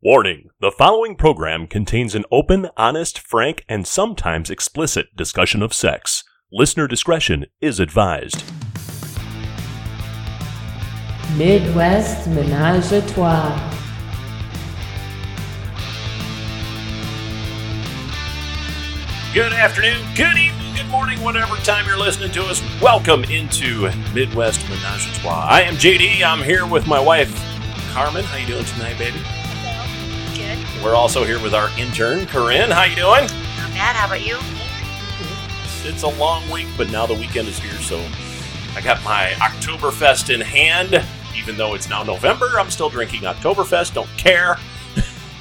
Warning the following program contains an open, honest, frank, and sometimes explicit discussion of sex. Listener discretion is advised. Midwest Ménage à Trois. Good afternoon, good evening, good morning, whatever time you're listening to us. Welcome into Midwest Menage a Trois. I am JD. I'm here with my wife, Carmen. How you doing tonight, baby? We're also here with our intern, Corinne. How you doing? Not bad. How about you? It's a long week, but now the weekend is here, so I got my Oktoberfest in hand. Even though it's now November, I'm still drinking Oktoberfest. Don't care.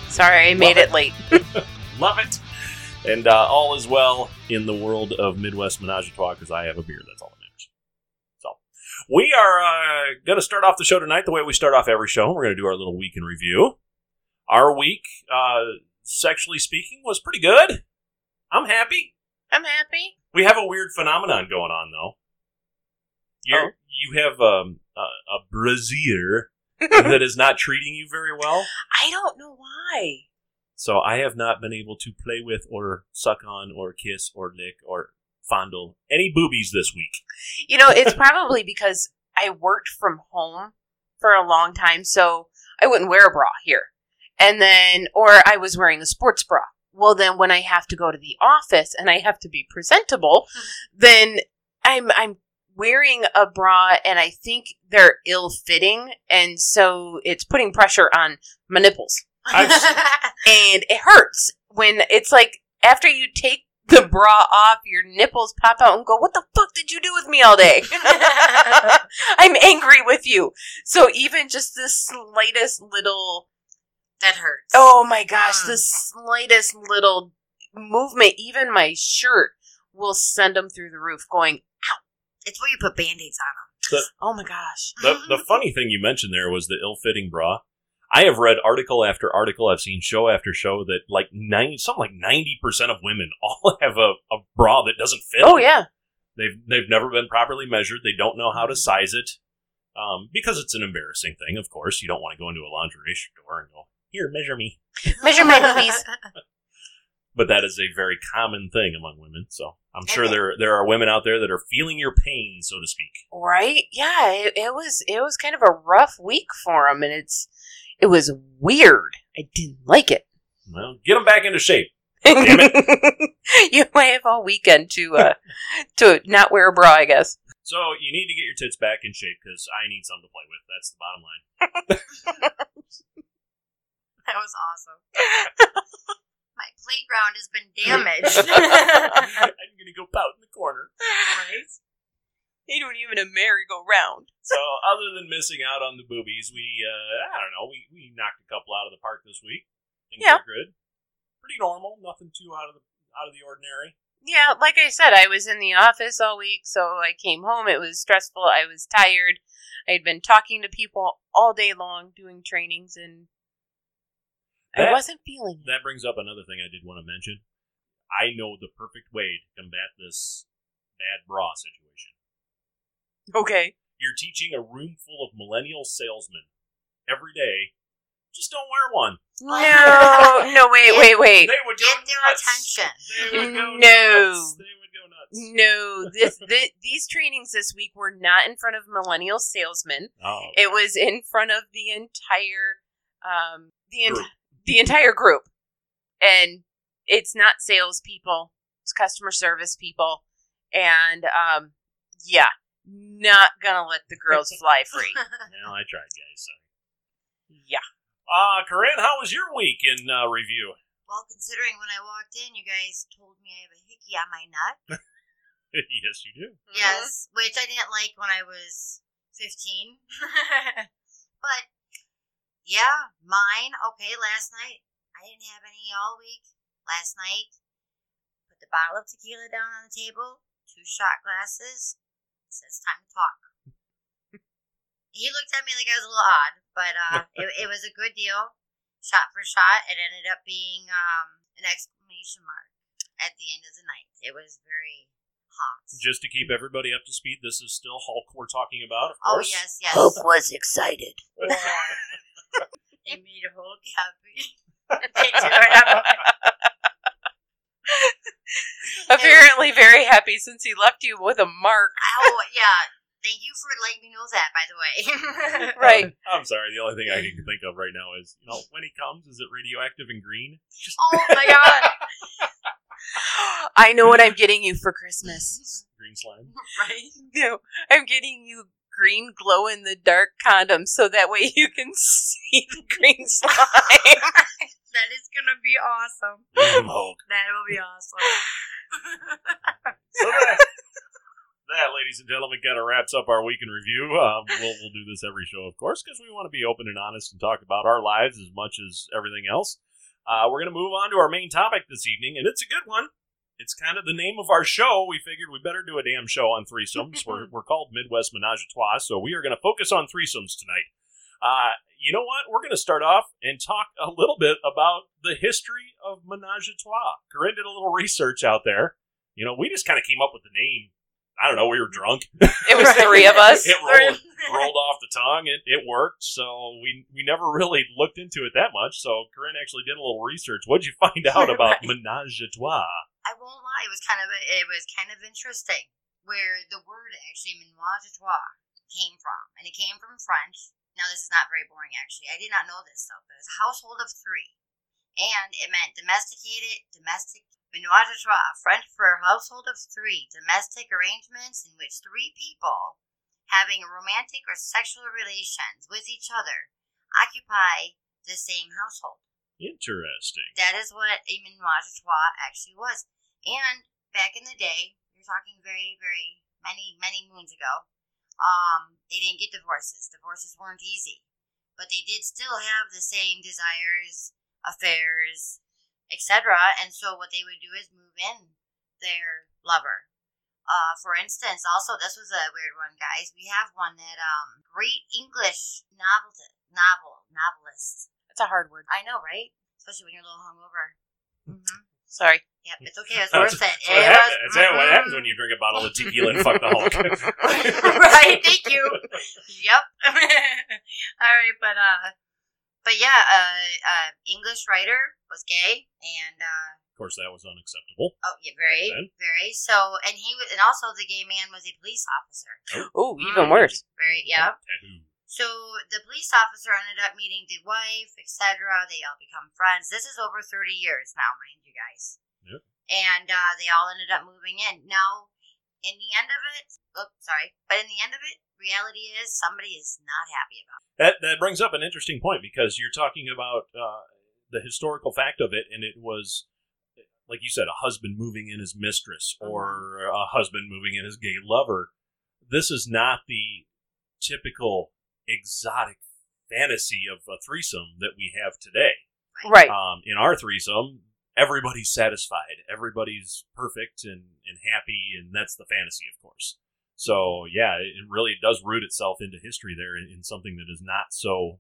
Sorry, I made it. it late. Love it. And uh, all is well in the world of Midwest Menage a Trois because I have a beer. That's all that matters. So, we are uh, going to start off the show tonight the way we start off every show. We're going to do our little week in review. Our week, uh, sexually speaking, was pretty good. I'm happy. I'm happy. We have a weird phenomenon going on, though. You're, Oh. You have um, a, a brazier that is not treating you very well. I don't know why. So I have not been able to play with or suck on or kiss or lick or fondle any boobies this week. You know, it's probably because I worked from home for a long time, so I wouldn't wear a bra here. And then, or I was wearing a sports bra. Well, then when I have to go to the office and I have to be presentable, mm-hmm. then I'm, I'm wearing a bra and I think they're ill fitting. And so it's putting pressure on my nipples. And it hurts when it's like after you take the bra off, your nipples pop out and go, "What the fuck did you do with me all day?" I'm angry with you. So even just the slightest little That hurts. oh my gosh, Mm. the slightest little movement, even my shirt will send them through the roof, going, ow. It's where you put band-aids on them. "Oh my gosh." The, the funny thing you mentioned there was the ill-fitting bra. I have read article after article. I've seen show after show that like ninety, something like ninety percent of women all have a, a bra that doesn't fit. Oh yeah. They've they've never been properly measured. They don't know how to size it. Um, because it's an embarrassing thing, of course. You don't want to go into a lingerie store and go, here, measure me. Measure my boobies. but that is a very common thing among women. So I'm sure Okay. there there are women out there that are feeling your pain, so to speak. Right? Yeah, it, it was it was kind of a rough week for him, and it's it was weird. I didn't like it. Well, get them back into shape. Damn you might have all weekend to uh to not wear a bra, I guess. So you need to get your tits back in shape because I need something to play with. That's the bottom line. That was awesome. My playground has been damaged. I'm gonna go pout in the corner. right? They don't even a merry-go-round. So other than missing out on the boobies, we uh, I don't know, we, we knocked a couple out of the park this week. Things Yeah. are good. Pretty normal. Nothing too out of the out of the ordinary. Yeah, like I said, I was in the office all week, so I came home. It was stressful. I was tired. I had been talking to people all day long, doing trainings, and I That- wasn't feeling it. That brings up another thing I did want to mention. I know the perfect way to combat this bad bra situation. Okay. You're teaching a room full of millennial salesmen every day. Just don't wear one. No, no, wait, wait, wait. They would go Get their nuts. attention. They would go No. nuts. They would go nuts. No, this, thi- these trainings this week were not in front of millennial salesmen. Oh, It was in front of the entire, um, the en- Group. The entire group, and it's not salespeople; it's customer service people, and um, yeah, not gonna let the girls fly free. well, I tried, guys. So. Yeah, Uh, Corinne, how was your week in uh, review? Well, considering when I walked in, you guys told me I have a hickey on my nut. yes, you do. Yes, which I didn't like when I was 15. but, yeah, mine, okay, last night, I didn't have any all week. Last night, put the bottle of tequila down on the table, two shot glasses, It says time to talk. he looked at me like I was a little odd, but uh, it, it was a good deal. Shot for shot, it ended up being um, an exclamation mark at the end of the night. It was very hot. Just to keep everybody up to speed, this is still Hulk we're talking about, of Oh course. yes, yes. Hope was excited. They made a whole copy. they do have Apparently, very happy since he left you with a mark. Oh yeah. Thank you for letting me know that. By the way. Right. I'm sorry. The only thing I can think of right now is, you know, when he comes, is it radioactive and green? Just oh my god. I know what I'm getting you for Christmas. green slime. right. No, I'm getting you green glow in the dark condoms so that way you can see the green slime. That is gonna be awesome. Smoke. That will be awesome. So that, that, ladies and gentlemen, kind of wraps up our week in review. Um, we'll, we'll do this every show, of course, because we want to be open and honest and talk about our lives as much as everything else. Uh, we're going to move on to our main topic this evening, and it's a good one. It's kind of the name of our show. We figured we better do a damn show on threesomes. we're, we're called Midwest Menage a Trois, so we are going to focus on threesomes tonight. Uh, you know what? We're going to start off and talk a little bit about the history of Menage a Trois. Corinne did a little research out there. You know, we just kind of came up with the name. I don't know. We were drunk. It was three of us. it rolled, rolled off the tongue. It, it worked. So we we never really looked into it that much. So Corinne actually did a little research. What'd you find out about Right. Menage a Trois? I won't lie, it was kind of it was kind of interesting where the word actually menage a trois came from, and it came from French. Now this is not very boring actually. I did not know this stuff, but it's a household of three, and it meant domesticated, domestic menage a trois, French for household of three, domestic arrangements in which three people having romantic or sexual relations with each other occupy the same household. Interesting. That is what a menage a trois actually was. And back in the day, you're talking very, very many, many moons ago, um, they didn't get divorces. Divorces weren't easy. But they did still have the same desires, affairs, etc. And so what they would do is move in their lover. Uh, for instance, also this was a weird one, guys. We have one that um great English novel novel novelist. It's a hard word. I know, right? Especially when you're a little hungover. Mm-hmm. Sorry. Yep, it's okay. It's worth it. That's what, It happens, was- that's what happens when you drink a bottle of tequila and fuck the Hulk. right. Thank you. Yep. All right, but uh, but yeah, uh, uh, English writer was gay, and uh, Of course, that was unacceptable. oh yeah, very, then. very. So, and he was, and also the gay man was a police officer. Oh, even worse. Very, yeah. Taboo. So the police officer ended up meeting the wife, etc. They all become friends. This is over 30 years now, mind you guys. Yep. And uh, they all ended up moving in. Now, in the end of it, oh, sorry, but in the end of it, reality is somebody is not happy about it. That that brings up an interesting point because you're talking about uh, the historical fact of it, and it was like you said, a husband moving in his mistress or a husband moving in his gay lover. This is not the typical exotic fantasy of a threesome that we have today. Right. Um, in our threesome, everybody's satisfied, everybody's perfect and, and happy, and that's the fantasy, of course. So yeah, it it really does root itself into history there in, in something that is not so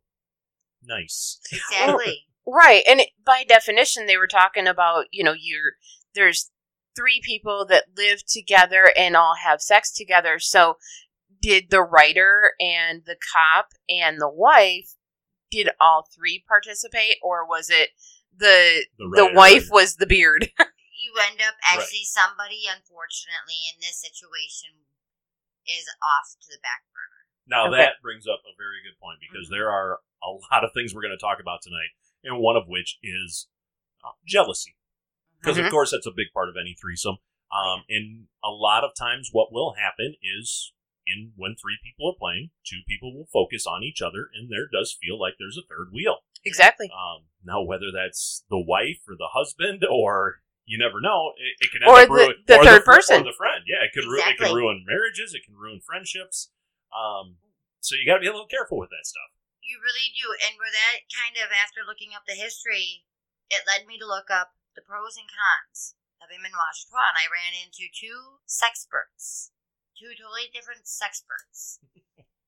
nice. Exactly. Right. And it, by definition, they were talking about, you know, you're, there's three people that live together and all have sex together. So did the writer and the cop and the wife, did all three participate or was it the, The, the wife was the beard? you end up actually somebody, unfortunately, in this situation, is off to the back burner. Now Okay. that brings up a very good point because Mhm. there are a lot of things we're going to talk about tonight, and one of which is uh, jealousy. Because Mhm. of course that's a big part of any threesome. Um, and a lot of times, what will happen is, in when three people are playing, two people will focus on each other, and there does feel like there's a third wheel. exactly. Um, now, whether that's the wife or the husband, or you never know, it, it can end Or up the- ruin- the or third fr- person. or the friend. Yeah, it could ru- it can ruin marriages. It can ruin friendships. Um, so you got to be a little careful with that stuff. You really do. And with that kind of after looking up the history, it led me to look up the pros and cons of a menage a trois. I ran into two sexperts, two totally different sexperts.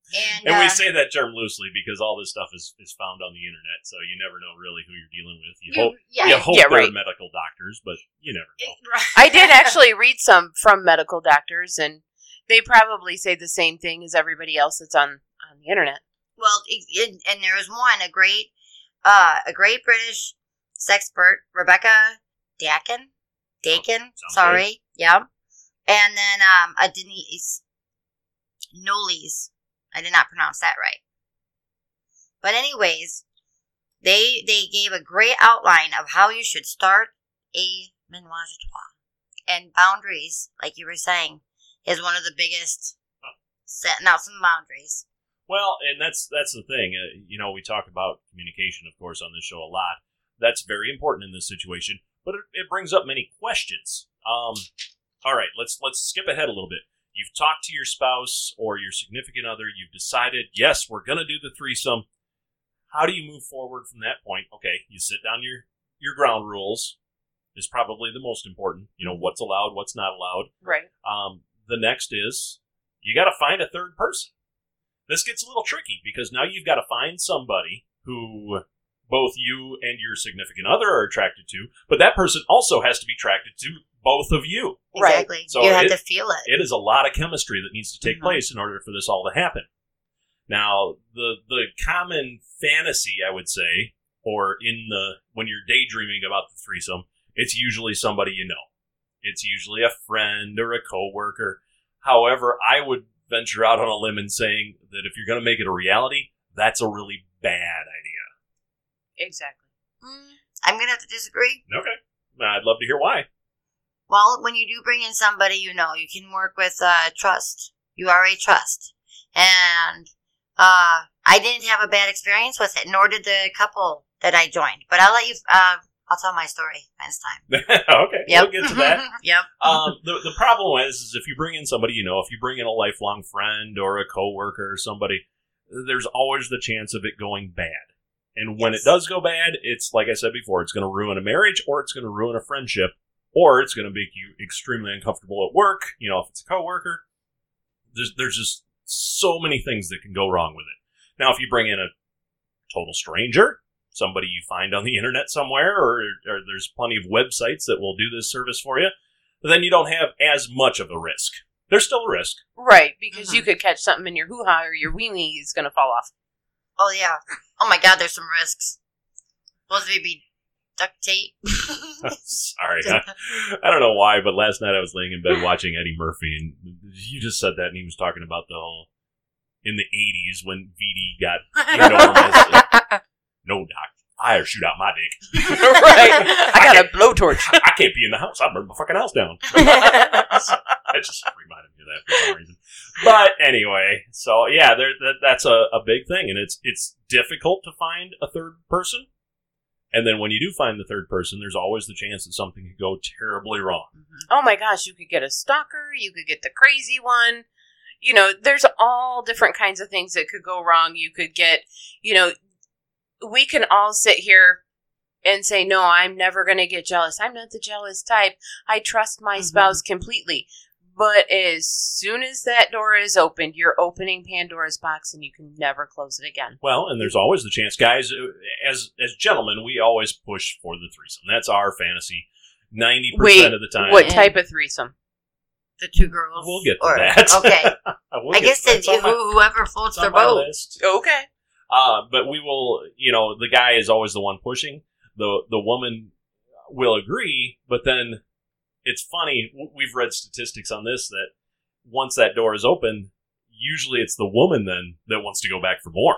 And, And we uh, say that term loosely because all this stuff is, is found on the internet, so you never know really who you're dealing with. You, you, hope yeah, you hope Yeah, they're right. medical doctors, but you never know. I did actually read some from medical doctors and they probably say the same thing as everybody else that's on, on the internet. Well, it, it- and there was one, a great uh, a great British sexpert, Rebecca Dakin. Dakin, sounds sorry. Yeah. And then um, a Denise Knowles. I did not pronounce that right. But anyways, they they gave a great outline of how you should start a menage a trois. And boundaries, like you were saying, is one of the biggest setting out some boundaries. Well, and that's that's the thing. Uh, you know, we talk about communication, of course, on this show a lot. That's very important in this situation, but it, it brings up many questions. Um, all right, let's let's skip ahead a little bit. You've talked to your spouse or your significant other. You've decided, yes, we're going to do the threesome. How do you move forward from that point? Okay, you sit down your your ground rules is probably the most important. You know what's allowed, what's not allowed. Right. Um, the next is you got to find a third person. This gets a little tricky because now you've got to find somebody who both you and your significant other are attracted to, but that person also has to be attracted to both of you. Right. Exactly. So you have it- to feel it. It is a lot of chemistry that needs to take Mhm. place in order for this all to happen. Now, the the common fantasy, I would say, or in the when you're daydreaming about the threesome, it's usually somebody you know. It's usually a friend or a coworker. However, I would venture out on a limb in saying that if you're going to make it a reality, that's a really bad idea. Exactly. Mm, I'm going to have to disagree. Okay, I'd love to hear why. Well, when you do bring in somebody you know, you can work with uh, trust. You already trust. And uh, I didn't have a bad experience with it, nor did the couple that I joined. But I'll let you, uh, I'll tell my story next time. okay, we'll get to that. yep. um, the the problem is, is if you bring in somebody you know, if you bring in a lifelong friend or a coworker or somebody, there's always the chance of it going bad. And when Yes. it does go bad, it's like I said before, it's going to ruin a marriage, or it's going to ruin a friendship, or it's going to make you extremely uncomfortable at work. You know, if it's a coworker, there's there's just so many things that can go wrong with it. Now, if you bring in a total stranger, somebody you find on the internet somewhere, or, or there's plenty of websites that will do this service for you, then you don't have as much of a risk. There's still a risk. Right, because you mm-hmm. could catch something in your hoo ha or your wee wee is going to fall off. Oh, yeah. Oh, my God, there's some risks. Supposed to be duct tape. Sorry, I, I don't know why, but last night I was laying in bed watching Eddie Murphy, and you just said that, and he was talking about the whole in the '80s when VD got enormous. no, doc, I shoot out my dick. right. I got a blowtorch. I can't be in the house. I burn my fucking house down. That just reminded me of that for some reason. But anyway, so yeah, there, that, that's a, a big thing, and it's it's difficult to find a third person. And then when you do find the third person, there's always the chance that something could go terribly wrong. oh my gosh, you could get a stalker, you could get the crazy one. You know, there's all different kinds of things that could go wrong. You could get, you know, we can all sit here and say, no, I'm never going to get jealous. I'm not the jealous type. I trust my Mhm. spouse completely. But as soon as that door is opened, you're opening Pandora's box and you can never close it again. Well, and there's always the chance, guys. uh, As as gentlemen, we always push for the threesome. That's our fantasy. Ninety Wait, percent of the time. What type of threesome? the two girls. We'll get to Or- that. Okay. We'll I guess that that's on my- who, whoever floats it's on their boat. list. Okay. Uh, but we will, you know, the guy is always the one pushing. The the woman will agree, but then it's funny. We've read statistics on this that once that door is open, usually it's the woman then that wants to go back for more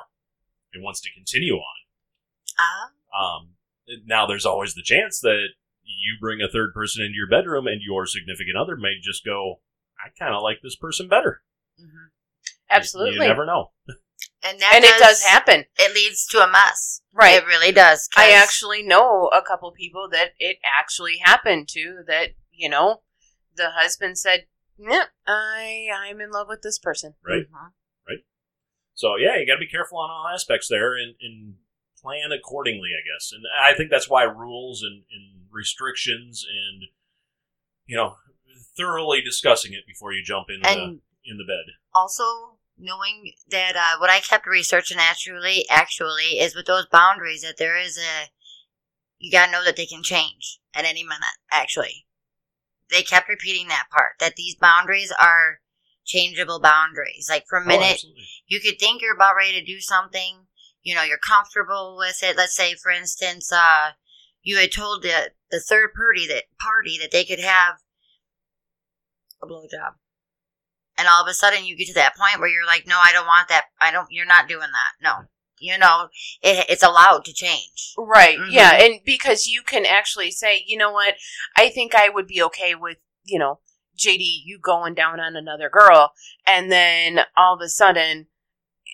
and wants to continue on. Ah, Um, now there's always the chance that you bring a third person into your bedroom and your significant other may just go, I kind of like this person better. mhm. Absolutely. You, you never know. And that and it does happen. It leads to a mess. Right. It really does. 'cause- I actually know a couple people that it actually happened to that, you know, the husband said, Yep, I I'm in love with this person. Right. Mhm. So yeah, you got to be careful on all aspects there and, and plan accordingly, I guess. And I think that's why rules and, and restrictions and you know thoroughly discussing it before you jump in the, in the bed. also knowing that uh, what I kept researching actually actually is with those boundaries that there is a you gotta know that they can change at any minute. Actually, they kept repeating that part that these boundaries are changeable boundaries. Like for a Oh, minute, absolutely. you could think you're about ready to do something, you know, you're comfortable with it. Let's say, for instance, uh, you had told the, the third party that party that they could have a blowjob. And all of a sudden you get to that point where you're like, no, I don't want that. I don't, you're not doing that. No. You know, it, it's allowed to change. Right. Mhm. Yeah. And because you can actually say, you know what, I think I would be okay with, you know, JD, you going down on another girl. And then all of a sudden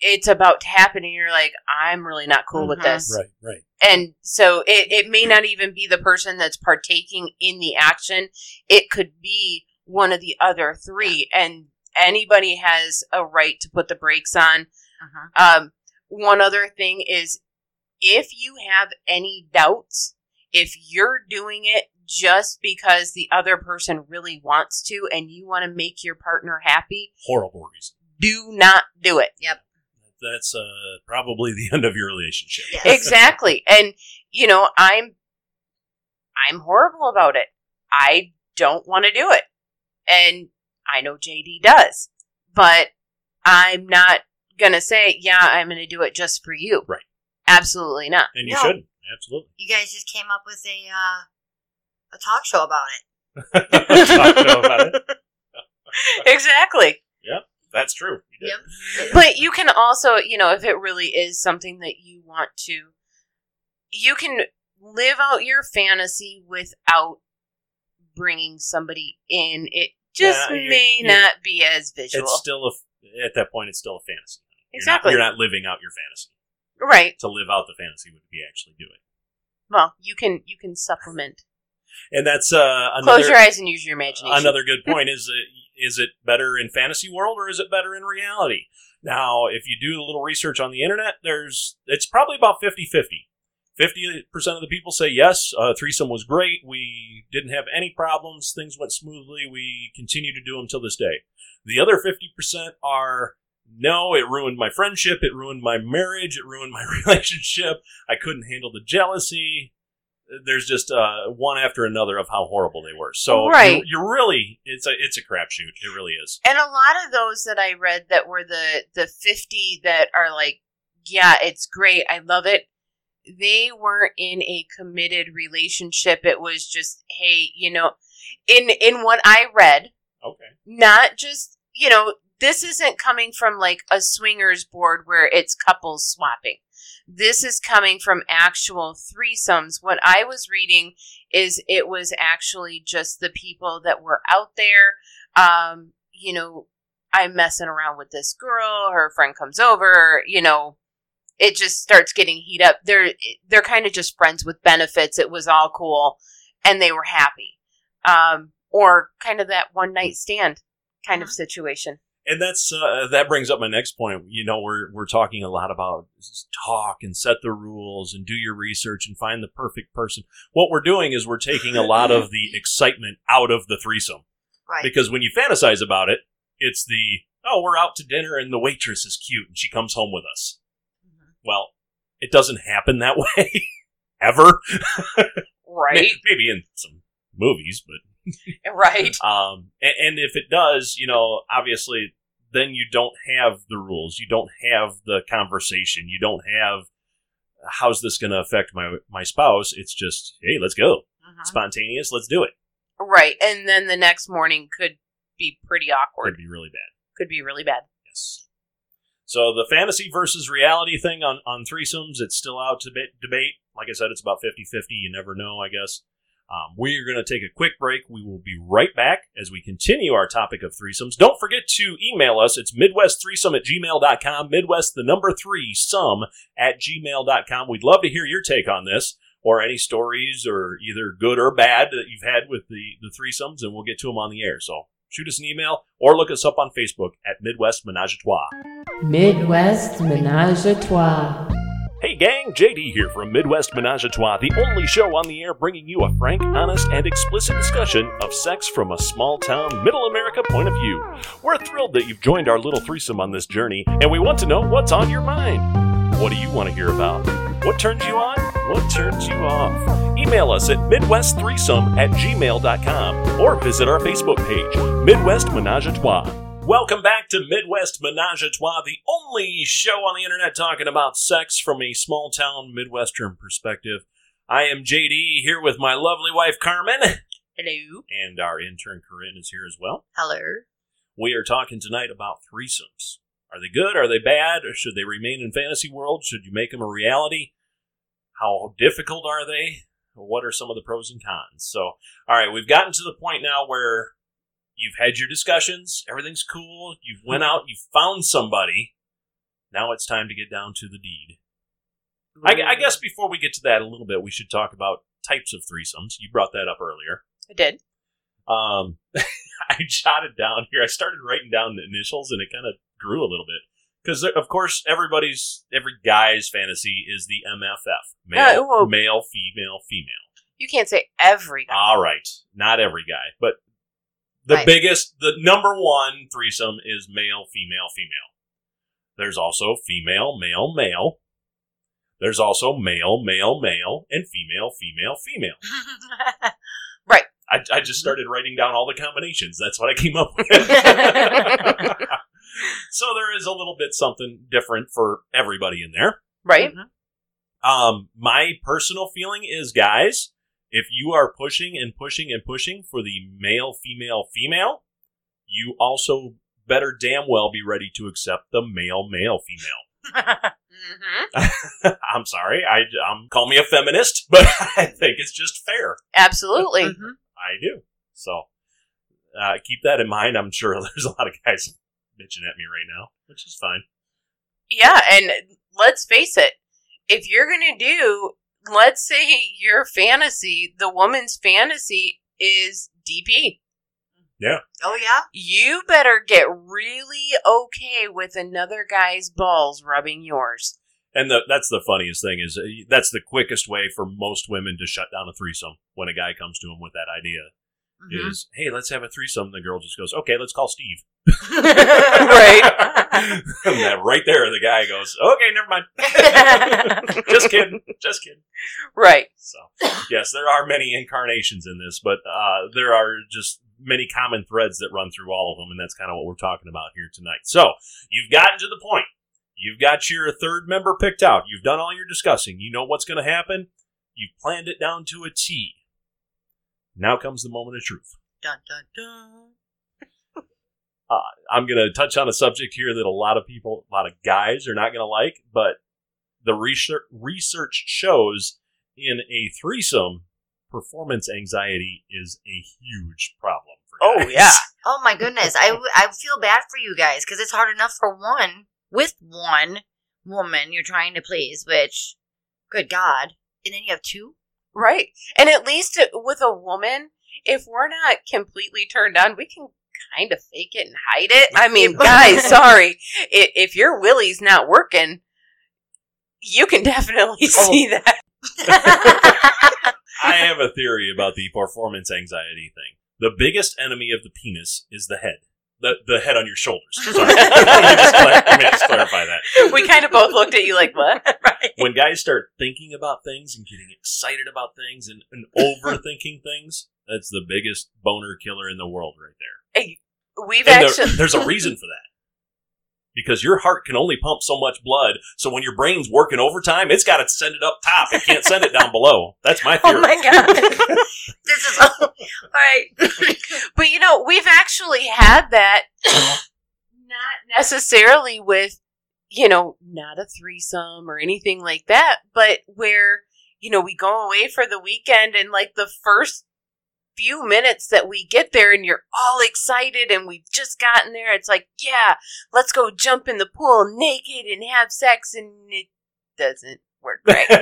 it's about to happen and you're like, I'm really not cool with Mhm. this. Right, right. And so it, it may not even be the person that's partaking in the action. It could be one of the other three. And anybody has a right to put the brakes on. Uh-huh. Um, one other thing is if you have any doubts, if you're doing it just because the other person really wants to and you want to make your partner happy, Horrible reason. do not do it. Yep. That's uh, probably the end of your relationship. Exactly. And you know, I'm I'm horrible about it. I don't want to do it. And I know JD does. But I'm not going to say, yeah, I'm going to do it just for you. Right. Absolutely not. And you No. shouldn't. Absolutely. You guys just came up with a, uh, a talk show about it. Talk show about it. exactly. Yeah, that's true. You. Yep. But you can also, you know, if it really is something that you want to, you can live out your fantasy without bringing somebody in. It just Yeah, you- may you- not be as visual. It's still a at that point. It's still a fantasy. You're exactly. Not, you're not living out your fantasy. right. To live out the fantasy would be actually doing. Well, you can you can supplement. And that's uh, another Close your eyes and use your imagination. another good point. Is is it better in fantasy world or is it better in reality? Now, if you do a little research on the internet, there's it's probably about 50-50. 50% of the people say yes, uh, threesome was great. We didn't have any problems. Things went smoothly. We continue to do them till this day. The other 50% are no, it ruined my friendship. It ruined my marriage. It ruined my relationship. I couldn't handle the jealousy. There's just uh, one after another of how horrible they were. So Right. you're, you're really it's a it's a crapshoot. It really is. and a lot of those that I read that were the the 50 that are like, yeah, it's great. I love it. They weren't in a committed relationship. It was just, hey, you know, in in what I read, Okay. not just, you know, this isn't coming from like a swingers board where it's couples swapping. This is coming from actual threesomes. What I was reading is it was actually just the people that were out there. Um, you know, I'm messing around with this girl, her friend comes over, you know, it just starts getting heat up. They're they're kind of just friends with benefits. It was all cool and they were happy. Um, or kind of that one night stand kind of situation. And that's uh, that brings up my next point. You know, we're we're talking a lot about talk and set the rules and do your research and find the perfect person. What we're doing is we're taking a lot of the excitement out of the threesome Right. because when you fantasize about it, it's the oh we're out to dinner and the waitress is cute and she comes home with us. Mhm. Well, it doesn't happen that way ever. Right. Maybe in some movies, but right. um, and, and if it does, you know, obviously, then you don't have the rules. You don't have the conversation. You don't have how's this going to affect my my spouse. It's just hey, let's go, Mhm. spontaneous. Let's do it. Right. And then the next morning could be pretty awkward. Could be really bad. Could be really bad. Yes. So the fantasy versus reality thing on on threesomes, it's still out to debate. debate. Like I said, it's about 50-50. You never know, I guess. Um, we are going to take a quick break. We will be right back as we continue our topic of threesomes. Don't forget to email us. It's midwest3some at gmail.com. Midwest, the number three, some at gmail.com. We'd love to hear your take on this or any stories or either good or bad that you've had with the, the threesomes, and we'll get to them on the air. So shoot us an email or look us up on Facebook at Midwest Menage a Trois. Midwest Ménage à Trois. Hey gang, JD here from Midwest Menage a Trois, the only show on the air bringing you a frank, honest, and explicit discussion of sex from a small town, middle America point of view. We're thrilled that you've joined our little threesome on this journey, and we want to know what's on your mind. What do you want to hear about? What turns you on? What turns you off? Email us at MidwestThreesome at gmail.com or visit our Facebook page, Midwest Menage a Trois. Welcome back to Midwest Menage a Trois, the only show on the internet talking about sex from a small town Midwestern perspective. I am JD here with my lovely wife Carmen, Hello. and our intern Corinne is here as well. Hello. We are talking tonight about threesomes. Are they good? Are they bad? Or should they remain in fantasy world? Should you make them a reality? How difficult are they? What are some of the pros and cons? So, all right, we've gotten to the point now where you've had your discussions, everything's cool, you've went out, you've found somebody. Now it's time to get down to the deed. I, I guess before we get to that a little bit, we should talk about types of threesomes. You brought that up earlier. I did. Um, I jotted down here. I started writing down the initials, and it kind of grew a little bit because, of course, everybody's every guy's fantasy is the MFF: male, Uh, male, female, female. You can't say every guy. All right, not every guy, but the Right. biggest, the number one threesome is male, female, female. There's also female, male, male. There's also male, male, male, and female, female, female. Right. I, I just started writing down all the combinations. That's what I came up with. so there is a little bit something different for everybody in there. right? Um, my personal feeling is, guys, if you are pushing and pushing and pushing for the male, female, female, you also better damn well be ready to accept the male, male, female. hmm I'm sorry, I, um, call me a feminist, but I think it's just fair. Absolutely. Mhm. I do. So uh, keep that in mind. I'm sure there's a lot of guys bitching at me right now, which is fine. Yeah, and let's face it, if you're going to do, let's say your fantasy, the woman's fantasy is DP, Yeah. oh yeah. you better get really okay with another guy's balls rubbing yours. And the, that's the funniest thing is uh, that's the quickest way for most women to shut down a threesome when a guy comes to them with that idea Mhm. is, hey, let's have a threesome. The girl just goes, okay, let's call Steve. Right. and then right there, the guy goes, okay, never mind. just kidding. Just kidding. Right. So, yes, there are many incarnations in this, but uh, there are just many common threads that run through all of them, and that's kind of what we're talking about here tonight. So, you've gotten to the point. You've got your third member picked out. You've done all your discussing. You know what's going to happen. You've planned it down to a T. Now comes the moment of truth. dun dun dun. Uh, I'm going to touch on a subject here that a lot of people, a lot of guys are not going to like, but the research, research shows in a threesome, performance anxiety is a huge problem for you. Oh, guys. yeah. Oh my goodness. I, I feel bad for you guys because it's hard enough for one with one woman you're trying to please, which, good God. And then you have two? Right. And at least with a woman, if we're not completely turned on, we can kind of fake it and hide it. I mean, guys, sorry. I- If your willy's not working, you can definitely oh. see that. I have a theory about the performance anxiety thing. The biggest enemy of the penis is the head. The, the head on your shoulders. Sorry. let, me just, let me just clarify that. We kind of both looked at you like, what? right. when guys start thinking about things and getting excited about things and, and overthinking things, that's the biggest boner killer in the world right there. Hey, We've And there- actually. there's a reason for that. Because your heart can only pump so much blood, so when your brain's working overtime, it's got to send it up top. It can't send it down below. That's my oh theory. Oh my God. this is all, all right. But you know, we've actually had that not necessarily with, you know, not a threesome or anything like that, but where, you know, we go away for the weekend and like the first few minutes that we get there and you're all excited and we've just gotten there, it's like, yeah, let's go jump in the pool naked and have sex and it doesn't work right. and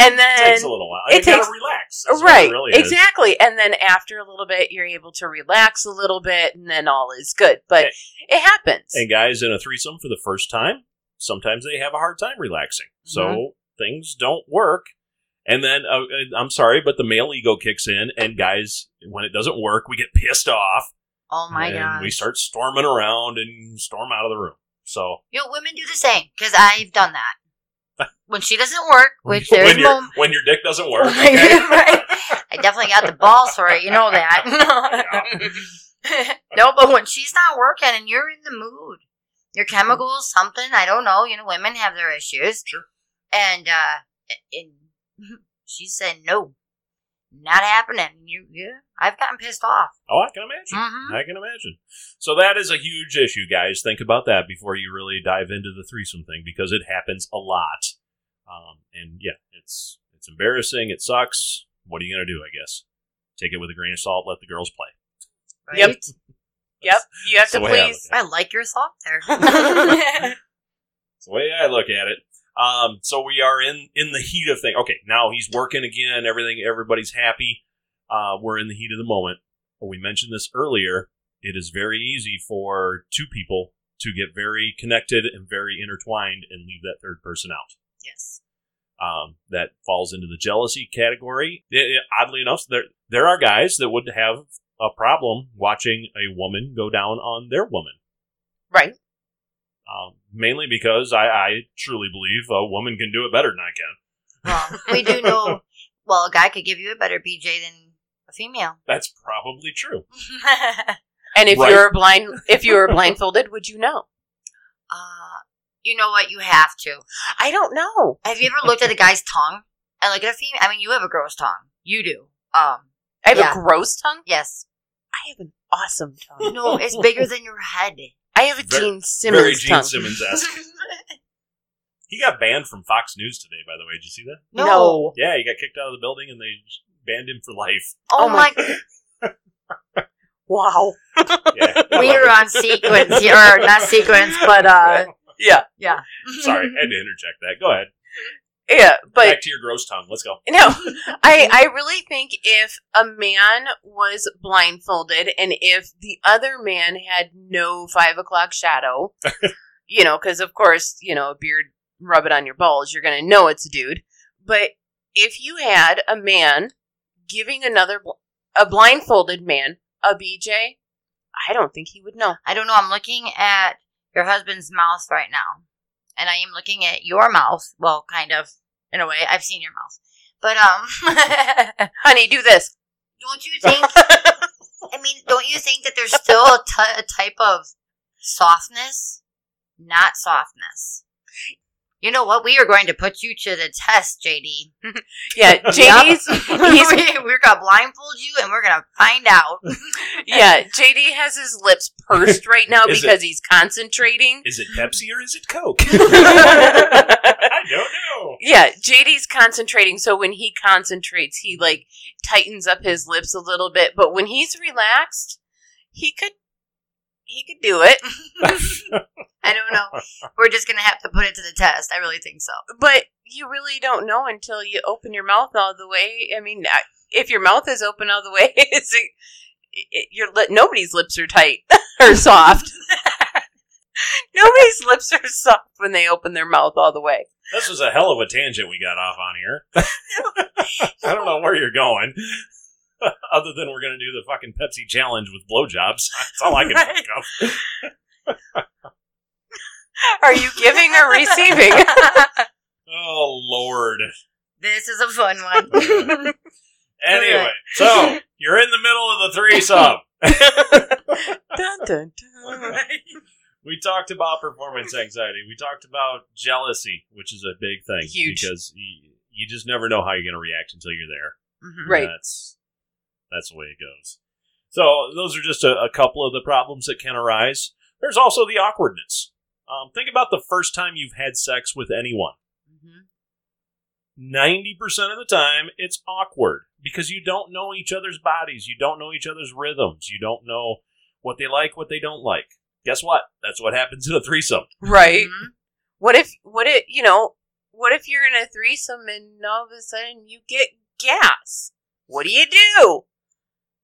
it then takes a little while. it you gotta relax. That's right really exactly and then after a little bit you're able to relax a little bit and then all is good but it happens And guys in a threesome for the first time, sometimes they have a hard time relaxing. So Mm-hmm. things don't work. And then, uh, uh, I'm sorry, but the male ego kicks in, and guys, when it doesn't work, we get pissed off. Oh my and God. we start storming around and storm out of the room. So You know, women do the same because I've done that. When she doesn't work, which there's when, your, mom- when your dick doesn't work, right. I definitely got the balls for it. You know that. no, but when she's not working and you're in the mood, your chemicals, something, I don't know. You know, women have their issues. Sure. And, uh, and she said, no, not happening. You, yeah, I've gotten pissed off. Oh, I can imagine. Mhm. I can imagine. So that is a huge issue, guys. Think about that before you really dive into the threesome thing because it happens a lot. Um, and yeah, it's it's embarrassing. It sucks. What are you gonna do? I guess take it with a grain of salt. Let the girls play. Right? Yep. Yep. You have to way I please. I like your thought there. It's the way I look at it. Um, so we are in in the heat of thing. Okay, now he's working again. Everything, everybody's happy. Uh, we're in the heat of the moment. We mentioned this earlier. It is very easy for two people to get very connected and very intertwined and leave that third person out. yes. Um, that falls into the jealousy category. It- it- oddly enough, there there are guys that would have a problem watching a woman go down on their woman. right. Um, mainly because I, I truly believe a woman can do it better than I can. Well, we do know, well, a guy could give you a better BJ than a female. That's probably true. And if Right. you're blind, if you were blindfolded, would you know? uh, you know what? You have to. I don't know. Have you ever looked at a guy's tongue and look at a female? I mean, you have a gross tongue. You do. Um, I have Yeah. a gross tongue. yes. I have an awesome tongue. No, it's bigger than your head. I have a Very- Gene Simmons. Very Gene Simmons esque. He got banned from Fox News today, by the way. Did you see that? No. No. Yeah, he got kicked out of the building and they banned him for life. Oh, Oh my- my! Wow. Yeah. We are on sequence, or not sequence, but uh, Yeah. yeah. Sorry, I had to interject that. Go ahead. Yeah, but Back to your gross tongue. Let's go. No, I I really think if a man was blindfolded and if the other man had no five o'clock shadow, you know, because of course you know a beard rub it on your balls, you're gonna know it's a dude. But if you had a man giving another bl- a blindfolded man a BJ, I don't think he would know. I don't know. I'm looking at your husband's mouth right now, and I am looking at your mouth. Well, kind of in a way. I've seen your mouth, but um, Honey, do this. don't you think? I mean, don't you think that there's still a a type of softness, not softness? You know what? We are going to put you to the test, JD. Yeah, JD's he's we, we're gonna blindfold you, and we're gonna find out. yeah, JD has his lips pursed right now Is it- because he's concentrating. Is it Pepsi or is it Coke? I don't know. yeah, JD's concentrating, so when he concentrates, he like tightens up his lips a little bit, but when he's relaxed, he could he could do it. I don't know. We're just gonna have to put it to the test. I really think so. But you really don't know until you open your mouth all the way. I mean, if your mouth is open all the way, it's it, it, your nobody's lips are tight or soft. nobody's lips are soft when they open their mouth all the way. This was a hell of a tangent we got off on here. I don't know where you're going. Other than we're going to do the fucking Pepsi challenge with blowjobs. That's all I can think of. Are you giving or receiving? Oh, Lord. this is a fun one. Anyway, so you're in the middle of the threesome. dun, dun, dun. We talked about performance anxiety. We talked about jealousy, which is a big thing. Huge. Because you, you just never know how you're going to react until you're there. Mhm. Right. That's that's the way it goes. So those are just a, a couple of the problems that can arise. There's also the awkwardness. Um, think about the first time you've had sex with anyone. Mhm. Ninety percent of the time, it's awkward because you don't know each other's bodies, you don't know each other's rhythms, you don't know what they like, what they don't like. Guess what? That's what happens in a threesome. Right. Mhm. What if, what if, you know, what if you're in a threesome and all of a sudden you get gas? What do you do?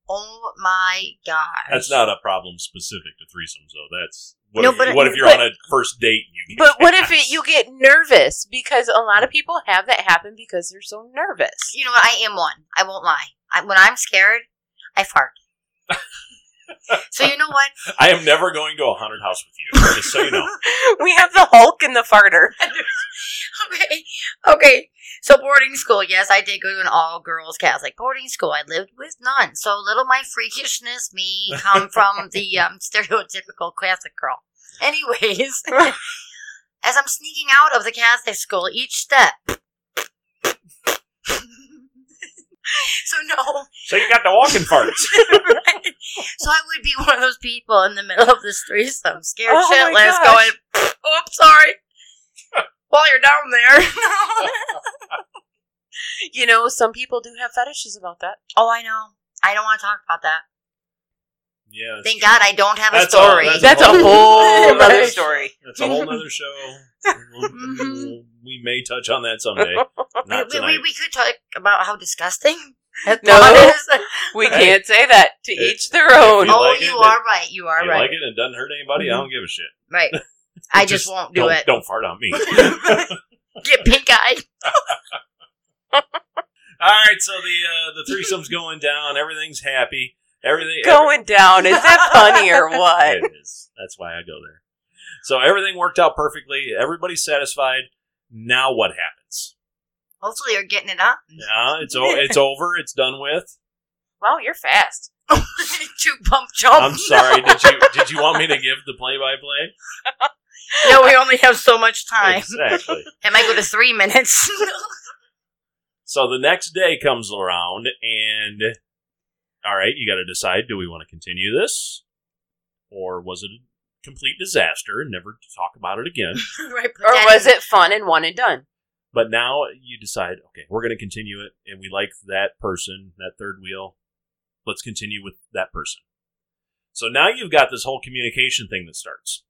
Oh my god. That's not a problem specific to threesomes, though. That's what, No, if, but- what if you're but- on a first date and you get But what if it, you get nervous? Because a lot of people have that happen because they're so nervous. You know what? I am one. I won't lie. I, when I'm scared, I fart. So you know what? I am never going to a haunted house with you. Just so you know. we have the Hulk and the farter. okay, okay. So boarding school, yes, I did go to an all girls Catholic boarding school. I lived with nuns, so little my freakishness me come from the um, stereotypical Catholic girl. Anyways, as I'm sneaking out of the Catholic school, each step. so no, So you got the walking farts. so I would be one of those people in the middle of the this threesome, scared Oh shitless, going, "Oh, I'm sorry." While you're down there. You know, some people do have fetishes about that. oh, I know. I don't want to talk about that. Yeah. Thank true. God I don't have a That's all- story. that's That's a whole- whole other story. That's a whole other show. We'll- mm-hmm. we'll- may touch on that someday. we, Not we, tonight. we, we could talk about how disgusting. that No. We Hey. can't say that. To Hey. each their own. You oh, like you it, are right. You are you right. like it and it doesn't hurt anybody, I mm-hmm. don't give a shit. Right. I just, won't do don't, it. Don't fart on me. Get pink eyed. All right, so the uh, the threesome's going down. Everything's happy. Everything Going down. Is that funny or what? It is. That's why I go there. So everything worked out perfectly. Everybody's satisfied. Now what happens? Hopefully you're getting it up. Yeah, it's o- it's over. It's done with. Wow, you're fast. Two pump jump. I'm sorry. Did you did you want me to give the play by play? no, we only have so much time. Exactly. It might go to three minutes. So the next day comes around, and all right, you got to decide: do we want to continue this, or was it a complete disaster and never to talk about it again? right, Or was it fun and one and done? But now you decide, okay, we're going to continue it, and we like that person, that third wheel. Let's continue with that person. So now you've got this whole communication thing that starts.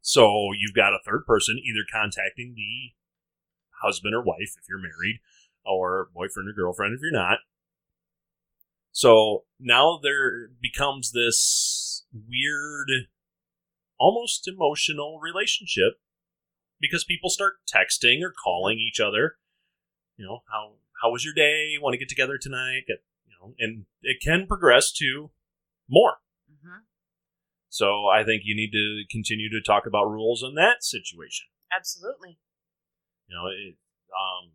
So you've got a third person either contacting the husband or wife if you're married, or boyfriend or girlfriend if you're not. So now there becomes this weird, almost emotional relationship because people start texting or calling each other. You know, how how was your day? Want to get together tonight? Get, you know, and it can progress to more. Mhm. So I think you need to continue to talk about rules in that situation. Absolutely. You know, it, um,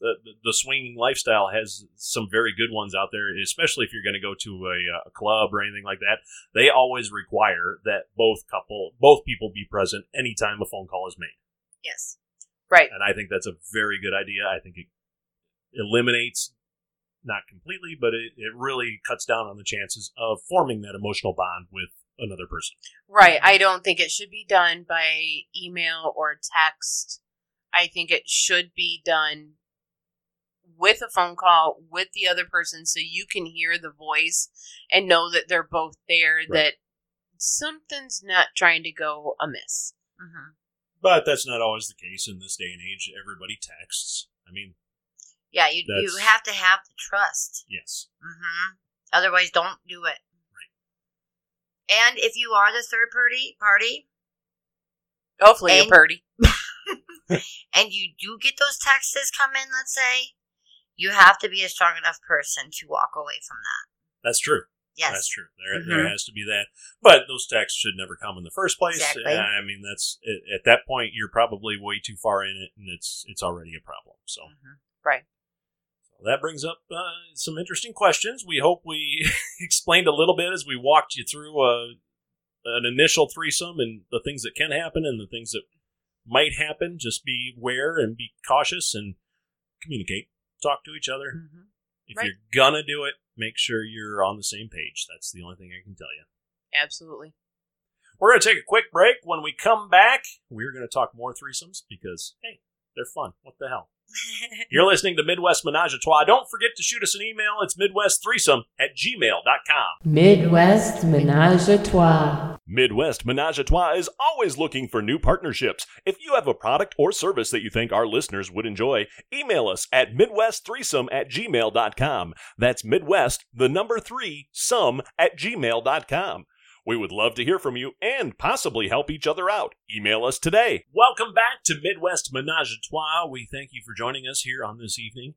the, the swinging lifestyle has some very good ones out there, especially if you're going to go to a, uh, a club or anything like that. They always require that both couple, both people be present anytime a phone call is made. Yes. Right. And I think that's a very good idea. I think it eliminates, not completely, but it, it really cuts down on the chances of forming that emotional bond with another person. Right. I don't think it should be done by email or text. I think it should be done with a phone call with the other person so you can hear the voice and know that they're both there, that something's not trying to go amiss. hmm But that's not always the case in this day and age. Everybody texts. I mean, Yeah, you you have to have the trust. yes. hmm Otherwise, don't do it. Right. And if you are the third party party, Hopefully, you're And- purdy. and you do get those texts come in, let's say, you have to be a strong enough person to walk away from that. That's true. Yes. That's true. There, Mhm. there has to be that. But those texts should never come in the first place. Exactly. I mean, that's at, at that point you're probably way too far in it, and it's it's already a problem. So Mhm. Right. So that brings up uh, some interesting questions. We hope we explained a little bit as we walked you through uh, an initial threesome and the things that can happen and the things that might happen. Just be aware and be cautious and communicate. Talk to each other. Mm-hmm. If Right. you're gonna do it, make sure you're on the same page. That's the only thing I can tell you. Absolutely. We're to take a quick break. When we come back, we're to talk more threesomes because, hey, they're fun. What the hell? You're listening to Midwest Menage a Trois. Don't forget to shoot us an email. It's midwestthreesome at gmail.com. Midwest Menage a Trois. Midwest Menage a Trois is always looking for new partnerships. If you have a product or service that you think our listeners would enjoy, email us at midwestthreesome at gmail.com. That's Midwest, the number three, some at gmail.com. We would love to hear from you and possibly help each other out. Email us today. Welcome back to Midwest Menage a Trois. We thank you for joining us here on this evening,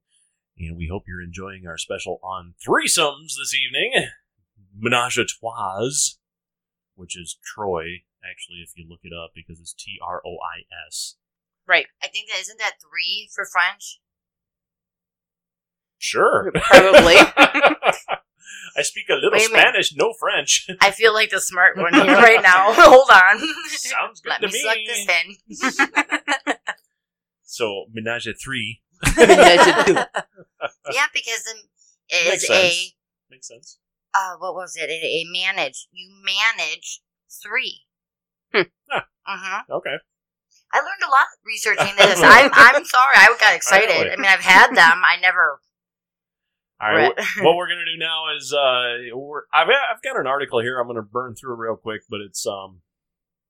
and we hope you're enjoying our special on threesomes this evening. Menage a Trois, which is Troy, actually, if you look it up, because it's T R O I S. Right. I think that isn't that three for French. Sure. Probably. I speak a little Wait a minute. Spanish, no French. I feel like the smart one here right now. Hold on. Sounds good Let to me, Let me. suck this in. So, Menage a Three. yeah, because it is Makes a sense. Makes sense. uh, what was it? A, a manage. You manage three. Hmm. Mm-hmm. Okay. I learned a lot researching this. I'm I'm sorry. I got excited. Really? I mean, I've had them. I never. All right. read- what we're gonna do now is uh, we're, I've I've got an article here. I'm gonna burn through real quick, but it's um,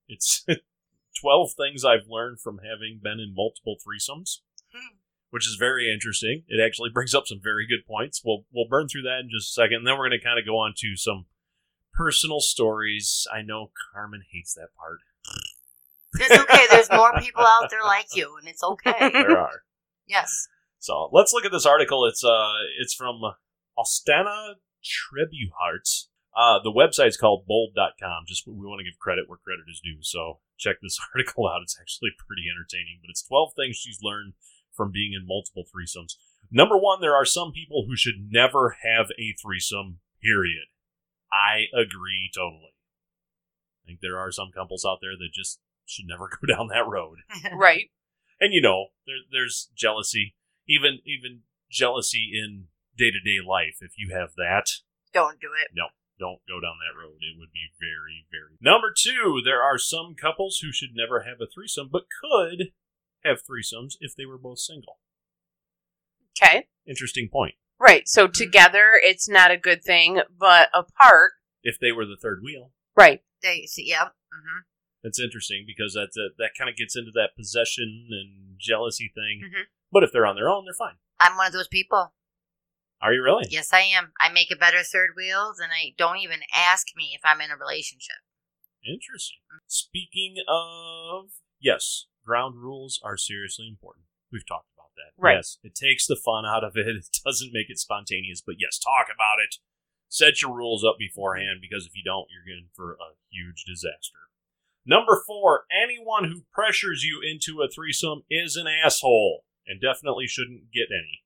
it's twelve things I've learned from having been in multiple threesomes, Hmm. which is very interesting. It actually brings up some very good points. We'll we'll burn through that in just a second, and then we're gonna kind of go on to some personal stories. I know Carmen hates that part. It's okay. There's more people out there like you, and it's okay. There are. Yes. So let's look at this article. It's uh, it's from Ostana Trebuharts. Uh, the website's called bold.com. Just we want to give credit where credit is due. So check this article out. It's actually pretty entertaining. But it's 12 things she's learned from being in multiple threesomes. Number one, there are some people who should never have a threesome. Period. I agree totally. I think there are some couples out there that just should never go down that road right. and you know there, there's jealousy even even jealousy in day-to-day life if you have that Don't do it. No, don't go down that road it would be very very number two there are some couples who should never have a threesome but could have threesomes if they were both single Okay. interesting point Right. So together, it's not a good thing, but apart, if they were the third wheel right. They see. Yep. hmm that's interesting because that's a, that kind of gets into that possession and jealousy thing Mhm. But if they're on their own they're fine I'm one of those people. are you really Yes, I am. I make a better third wheel than I don't even ask me if I'm in a relationship. Interesting. Speaking of, yes, ground rules are seriously important. We've talked about that. Right. Yes, it takes the fun out of it. It doesn't make it spontaneous, but yes, talk about it. Set your rules up beforehand because if you don't, you're in for a huge disaster. Number four, anyone who pressures you into a threesome is an asshole and definitely shouldn't get any.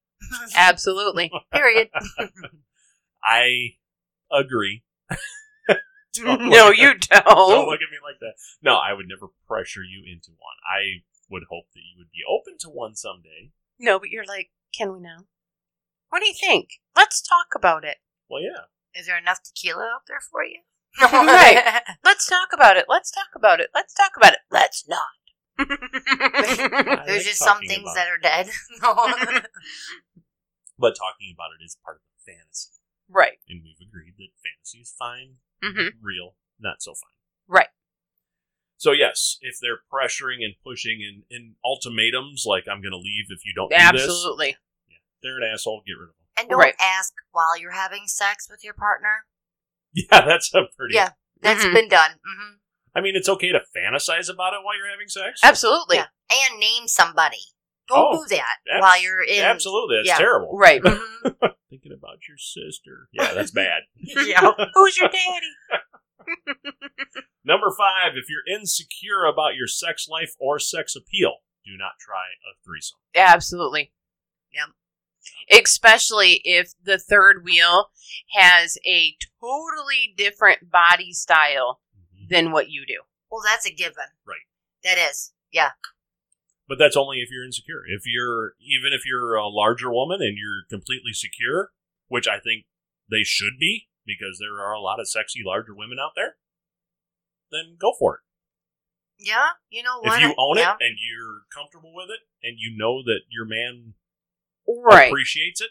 Absolutely. Period. I agree. no, you Don't don't. look at me like that. No, I would never pressure you into one. I would hope that you would be open to one someday. No, but you're like, can we now? What do you think? Let's talk about it. Well, yeah. Is there enough tequila out there for you? Right. Let's talk about it. Let's talk about it. Let's talk about it. Let's not. I There's like just some things that are dead. But talking about it is part of the fantasy. right. And we've agreed that fantasy is fine, hmm real, not so fine. Right. So, yes, if they're pressuring and pushing and, and ultimatums like, I'm going to leave if you don't do this, Absolutely. they're an asshole, get rid of them. and don't Right. ask while you're having sex with your partner. Yeah, that's a pretty. Yeah. That's Mhm. been done. hmm I mean, it's okay to fantasize about it while you're having sex. Absolutely. Yeah. And name somebody. Don't Oh, do that abs- while you're in. Absolutely, that's yeah. terrible. Right. Mhm. Thinking about your sister. Yeah, that's bad. yeah. Who's your daddy? Number five, if you're insecure about your sex life or sex appeal, do not try a threesome. Absolutely. Yep. Especially if the third wheel has a totally different body style than what you do. Well, that's a given. Right. That is. Yeah. But that's only if you're insecure. If you're, even if you're a larger woman and you're completely secure, which I think they should be, because there are a lot of sexy larger women out there, then go for it. Yeah. You know what? If you own yeah. it and you're comfortable with it and you know that your man Right. appreciates it,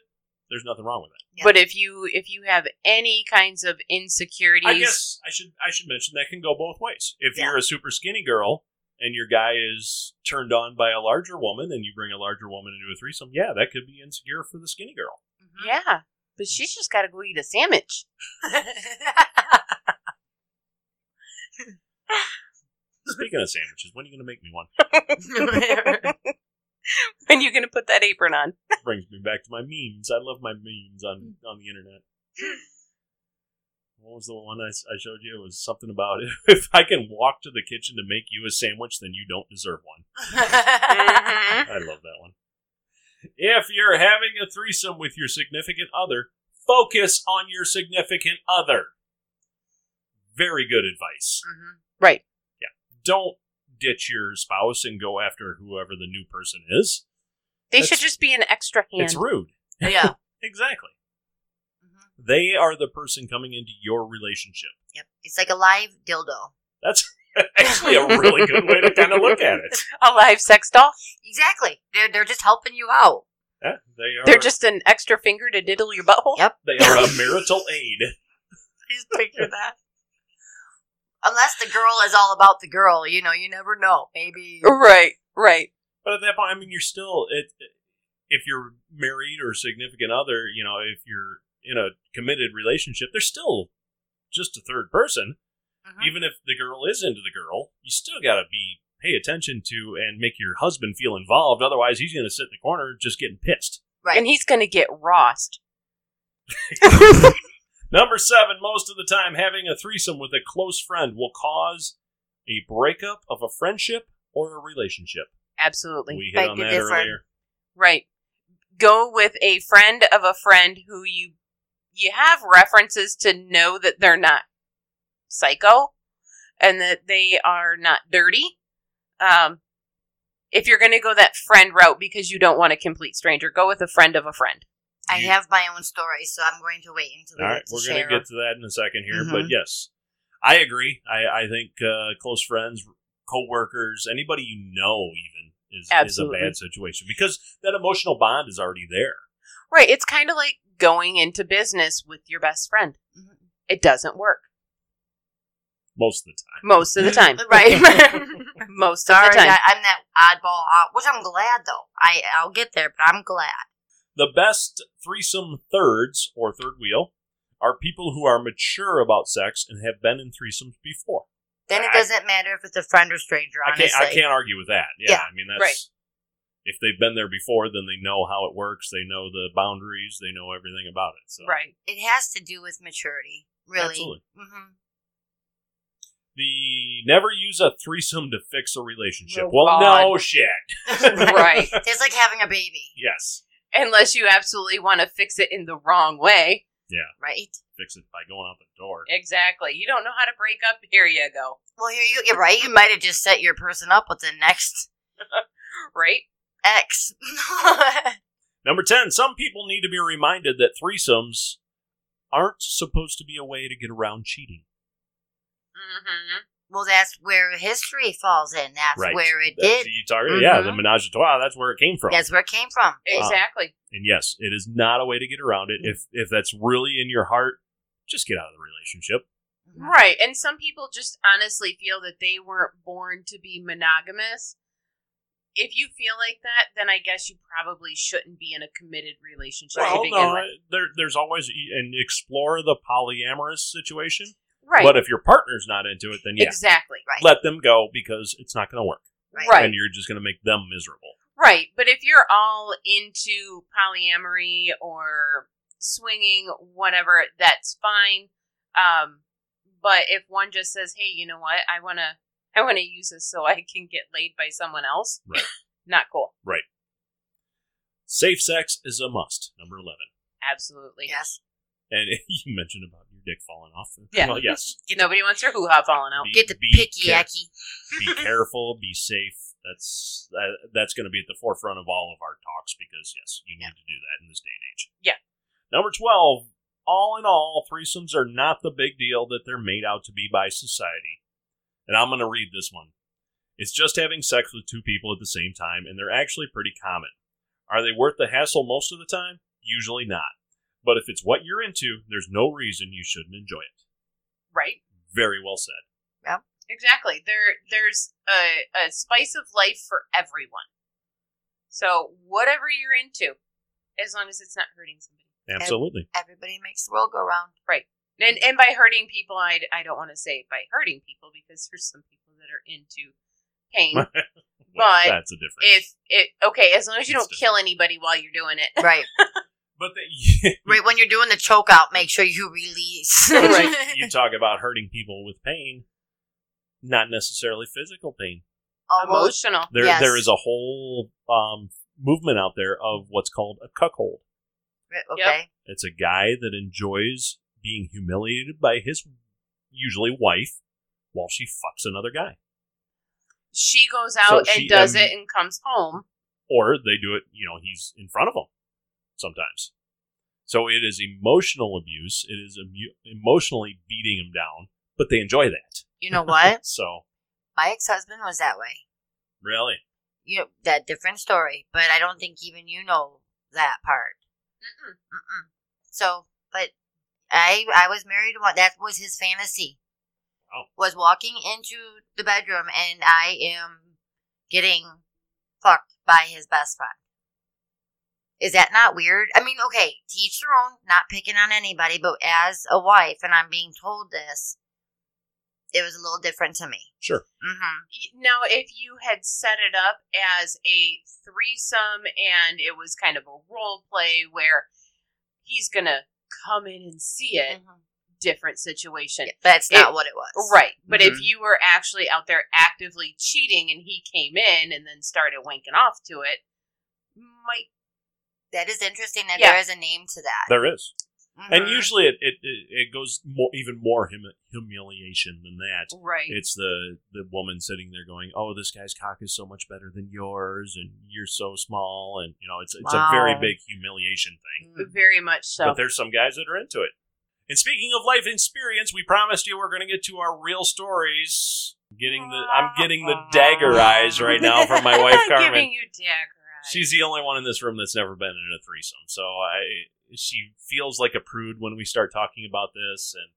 there's nothing wrong with it. Yeah. But if you if you have any kinds of insecurities, I guess I should I should mention that can go both ways. If Yeah. you're a super skinny girl and your guy is turned on by a larger woman and you bring a larger woman into a threesome, yeah, that could be insecure for the skinny girl. Mhm. yeah. But she's just got to go eat a sandwich. Speaking of sandwiches, when are you going to make me one? when you gonna put that apron on? Brings me back to my memes. I love my memes on on the internet. what was the one I, I showed you? It was something about if I can walk to the kitchen to make you a sandwich, then you don't deserve one. Mhm. I love that one. If you're having a threesome with your significant other, focus on your significant other. Very good advice. Mhm. Right. Yeah. Don't ditch your spouse and go after whoever the new person is. They That's- should just be an extra hand. It's rude. yeah. Exactly. Mhm. They are the person coming into your relationship. Yep. It's like a live dildo. That's actually a really good way to kind of look at it. a live sex doll. Exactly. They're they're just helping you out. Yeah, they are. They're just an extra finger to diddle your butthole. Yep. they are a marital aid. Just picture that. Unless the girl is all about the girl, you know, you never know. Maybe Right. Right. But at that point, I mean, you're still it. If you're married or significant other, you know, if you're in a committed relationship, there's still just a third person. Mhm. Even if the girl is into the girl, you still got to be pay attention to and make your husband feel involved. Otherwise, he's going to sit in the corner just getting pissed. right. And he's gonna get rossed. Number seven, most of the time, having a threesome with a close friend will cause a breakup of a friendship or a relationship. Absolutely. We hit Beg on that differ. earlier. Right. Go with a friend of a friend who you you have references to know that they're not psycho and that they are not dirty. Um if you're going to go that friend route because you don't want a complete stranger, go with a friend of a friend. I You- have my own story, so I'm going to wait until we All get right, to we're going to get to that in a second here, Mhm. but yes, I agree. I, I think uh, close friends, co-workers, anybody you know, even is, is a bad situation because that emotional bond is already there. Right, it's kind of like going into business with your best friend. Mhm. It doesn't work Most of the time. most of the time. Right. most of Sorry, the time. I, I'm that oddball out, which I'm glad though. I I'll get there, but I'm glad. The best threesome thirds or third wheel are people who are mature about sex and have been in threesomes before. Then it I- doesn't matter if it's a friend or stranger. I Honestly, can't. I can't argue with that. Yeah, Yeah. I mean that's Right. if they've been there before, then they know how it works. They know the boundaries. They know everything about it. So Right. It has to do with maturity, really. Absolutely. hmm The never use a threesome to fix a relationship. Oh, well, God. no shit. Right. It's like having a baby, Yes. Unless you absolutely want to fix it in the wrong way. Yeah. Right? Fix it by going out the door. Exactly. You don't know how to break up. Here you go. Well, here you, you're right. You might have just set your person up with the next Right? ex. Number 10. Some people need to be reminded that threesomes aren't supposed to be a way to get around cheating. Mm-hmm. well, that's where history falls in. That's Right. where it That's, did. you target, Yeah, the Mhm. menage a trois, that's where it came from. That's where it came from. Exactly. And yes, it is not a way to get around it. If if that's really in your heart, just get out of the relationship. Mhm. Right. And some people just honestly feel that they weren't born to be monogamous. If you feel like that, then I guess you probably shouldn't be in a committed relationship to Well, begin no, with. there, there's always and explore the polyamorous situation. Right. But if your partner's not into it, then yeah, Exactly. Right. let them go because it's not going to work, Right. Right. and you're just going to make them miserable. Right, but if you're all into polyamory or swinging, whatever, that's fine. Um, but if one just says, "Hey, you know what? I wanna, I wanna use this so I can get laid by someone else," Right. not cool. Right. Safe sex is a must. Number eleven. Absolutely. Yes. And you mentioned about your dick falling off. Yeah. Well, yes. Nobody wants their hoo ha falling out. Be- Get the be picky care- yacky. be careful, be safe. That's that, that's going to be at the forefront of all of our talks because yes, you need to do that in this day and age. Yeah. Number twelve. All in all, threesomes are not the big deal that they're made out to be by society. And I'm going to read this one. It's just having sex with two people at the same time, and they're actually pretty common. Are they worth the hassle most of the time? Usually not. But if it's what you're into, there's no reason you shouldn't enjoy it. Right. Very well said. Yeah, exactly. There, there's a, a spice of life for everyone. So whatever you're into, as long as it's not hurting somebody. Absolutely. Everybody makes the world go round. Right. And and by hurting people, I, I don't want to say by hurting people because there's some people that are into pain. Well, But that's a difference. if it okay, as long as you It's don't kill anybody while you're doing it. Right. But the, Right when you're doing the choke out, make sure you release. right, you talk about hurting people with pain, not necessarily physical pain. Almost. Emotional. There, Yes. there is a whole um, movement out there of what's called a cuckold. Okay. It's a guy that enjoys being humiliated by his usually wife while she fucks another guy, She goes out So she- and does um, it and comes home. or they do it. You know, he's in front of them sometimes. So it is emotional abuse. It is emu- emotionally beating him down, but they enjoy that. You know what? So My ex husband was that way. really, You know, that different story, but I don't think even you know that part. Mm-mm. So, but I I was married to one. That was his fantasy. Wow. Was walking into the bedroom and I am getting fucked by his best friend. Is that not weird? I mean, okay, teach their own, not picking on anybody, but as a wife, and I'm being told this, it was a little different to me. sure. Mm-hmm. Now, if you had set it up as a threesome and it was kind of a role play where he's gonna come in and see it, different situation. That's It- not what it was. Right. But if Mhm. you were actually out there actively cheating and he came in and then started wanking off to it, might That is interesting that Yeah. there is a name to that. There is, and Mhm. usually it it, it, goes more even more hum- humiliation than that. right. It's the the woman sitting there going, "Oh, this guy's cock is so much better than yours, and you're so small," and you know, it's it's a very big humiliation thing. Mm. Very much so. But there's some guys that are into it. And speaking of life experience, we promised you we're going to get to our real stories. Getting the I'm getting the dagger eyes right now from my wife Carmen. Giving you dagger eyes. She's the only one in this room that's never been in a threesome, so I she feels like a prude when we start talking about this, and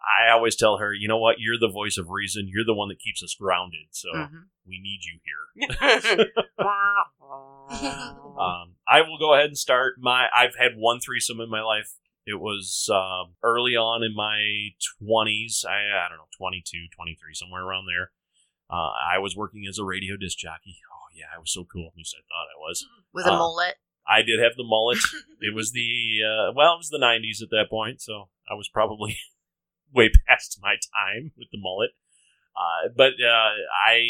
I always tell her, you know what, you're the voice of reason. You're the one that keeps us grounded, so Mhm. we need you here. Um, I will go ahead and start. My I've had one threesome in my life. It was um, early on in my 20s. I, I don't know, 22, 23, somewhere around there. Uh, I was working as a radio disc jockey. Oh, yeah, I was so cool. At least I thought I was. With a uh, mullet. I did have the mullet. it was the, uh, well, it was the 90s at that point, so I was probably way past my time with the mullet. Uh, but uh, I,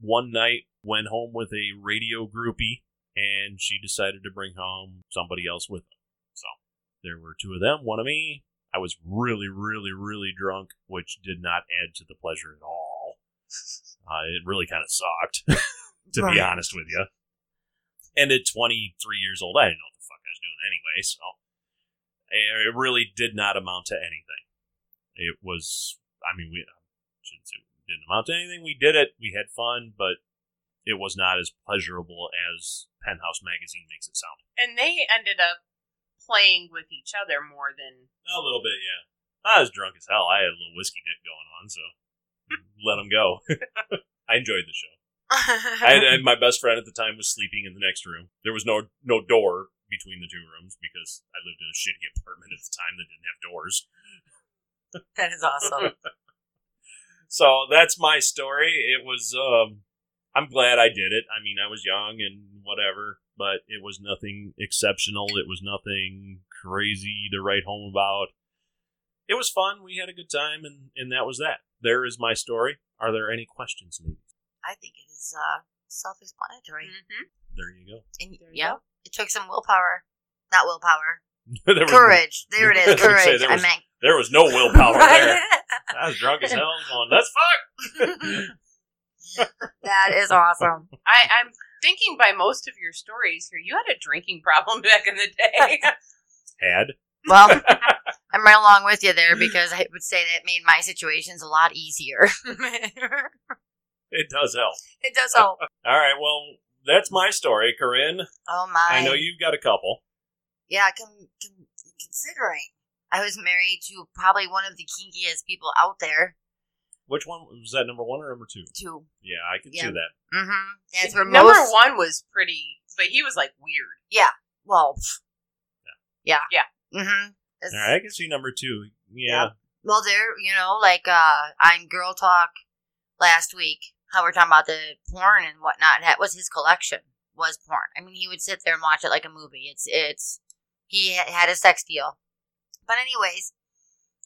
one night, went home with a radio groupie, and she decided to bring home somebody else with them. So there were two of them, one of me. I was really, really, really drunk, which did not add to the pleasure at all. Uh, it really kind of sucked, to be honest with you. And at 23 years old, I didn't know what the fuck I was doing anyway, so it really did not amount to anything. It was, I mean, we I shouldn't say it didn't amount to anything. We did it, we had fun, but it was not as pleasurable as Penthouse Magazine makes it sound. and they ended up playing with each other more than A little bit, yeah. I was drunk as hell. I had a little whiskey dick going on, so let them go. I enjoyed the show. I had, and my best friend at the time was sleeping in the next room. There was no no door between the two rooms because I lived in a shitty apartment at the time that didn't have doors. that is awesome. So that's my story. It was um I'm glad I did it. I mean, I was young and whatever, but it was nothing exceptional. It was nothing crazy to write home about. It was fun. We had a good time and and that was that. There is my story. Are there any questions maybe? I think it is uh, self-explanatory. Mhm. There you go. And There you yeah, go. it took some willpower. Not willpower. there was Courage. There it I is. was say, Courage. there I was- meant. There was no willpower there. I was drunk as hell going, let's fuck. that is awesome. I, I'm thinking by most of your stories here, you had a drinking problem back in the day. Had. Well, I'm right along with you there because I would say that made my situations a lot easier. It does help. it does help. All right, well, that's my story, Corinne. Oh my! I know you've got a couple. Yeah, con- con- considering I was married to probably one of the kinkiest people out there. Which one was that? Number one or number two? Too. Yeah, I can Yeah. see that. Mm-hmm. That's where Number most. one was pretty, but he was like weird. Yeah. Well. pff. Yeah. Yeah. Mm-hmm. All right, I can see number two. Yeah, Well, there, you know, like uh, on Girl Talk last week, how we're talking about the porn and whatnot. That was his collection. was porn. I mean, he would sit there and watch it like a movie. It's it's he had a sex deal. But anyways,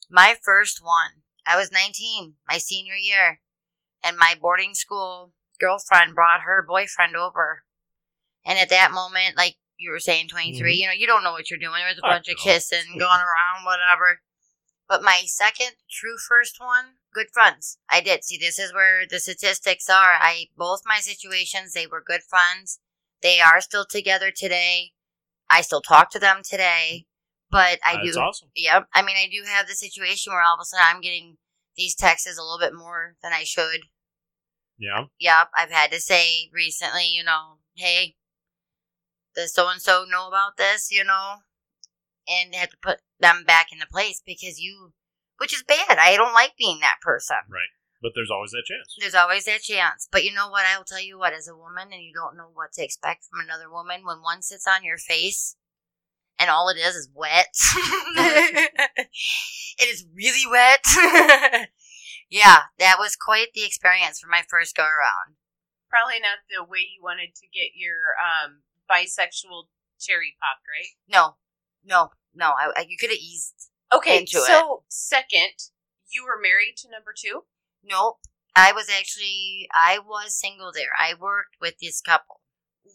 my first one, I was 19, my senior year, and my boarding school girlfriend brought her boyfriend over. And at that moment, like you were saying, 23, mm-hmm. you know, you don't know what you're doing. There was a I bunch of kissing going around, whatever. But my second true first one, good friends. I did. See, this is where the statistics are. I both my situations, they were good friends. They are still together today. I still talk to them today. But I That's do awesome. Yep. I mean I do have the situation where all of a sudden I'm getting these texts a little bit more than I should. Yeah. Yep. I've had to say recently, you know, hey, does so and so know about this, you know? And have to put them back into place because you which is bad. I don't like being that person. Right. But there's always that chance. There's always that chance. But you know what? I'll tell you what, as a woman, and you don't know what to expect from another woman, when one sits on your face and all it is is wet, it is really wet. yeah, that was quite the experience for my first go around. Probably not the way you wanted to get your um, bisexual cherry popped, right? No, no, no. I, I, you could have eased. Okay, Into it. so second, you were married to number two. Nope. I was actually, I was single there. I worked with this couple.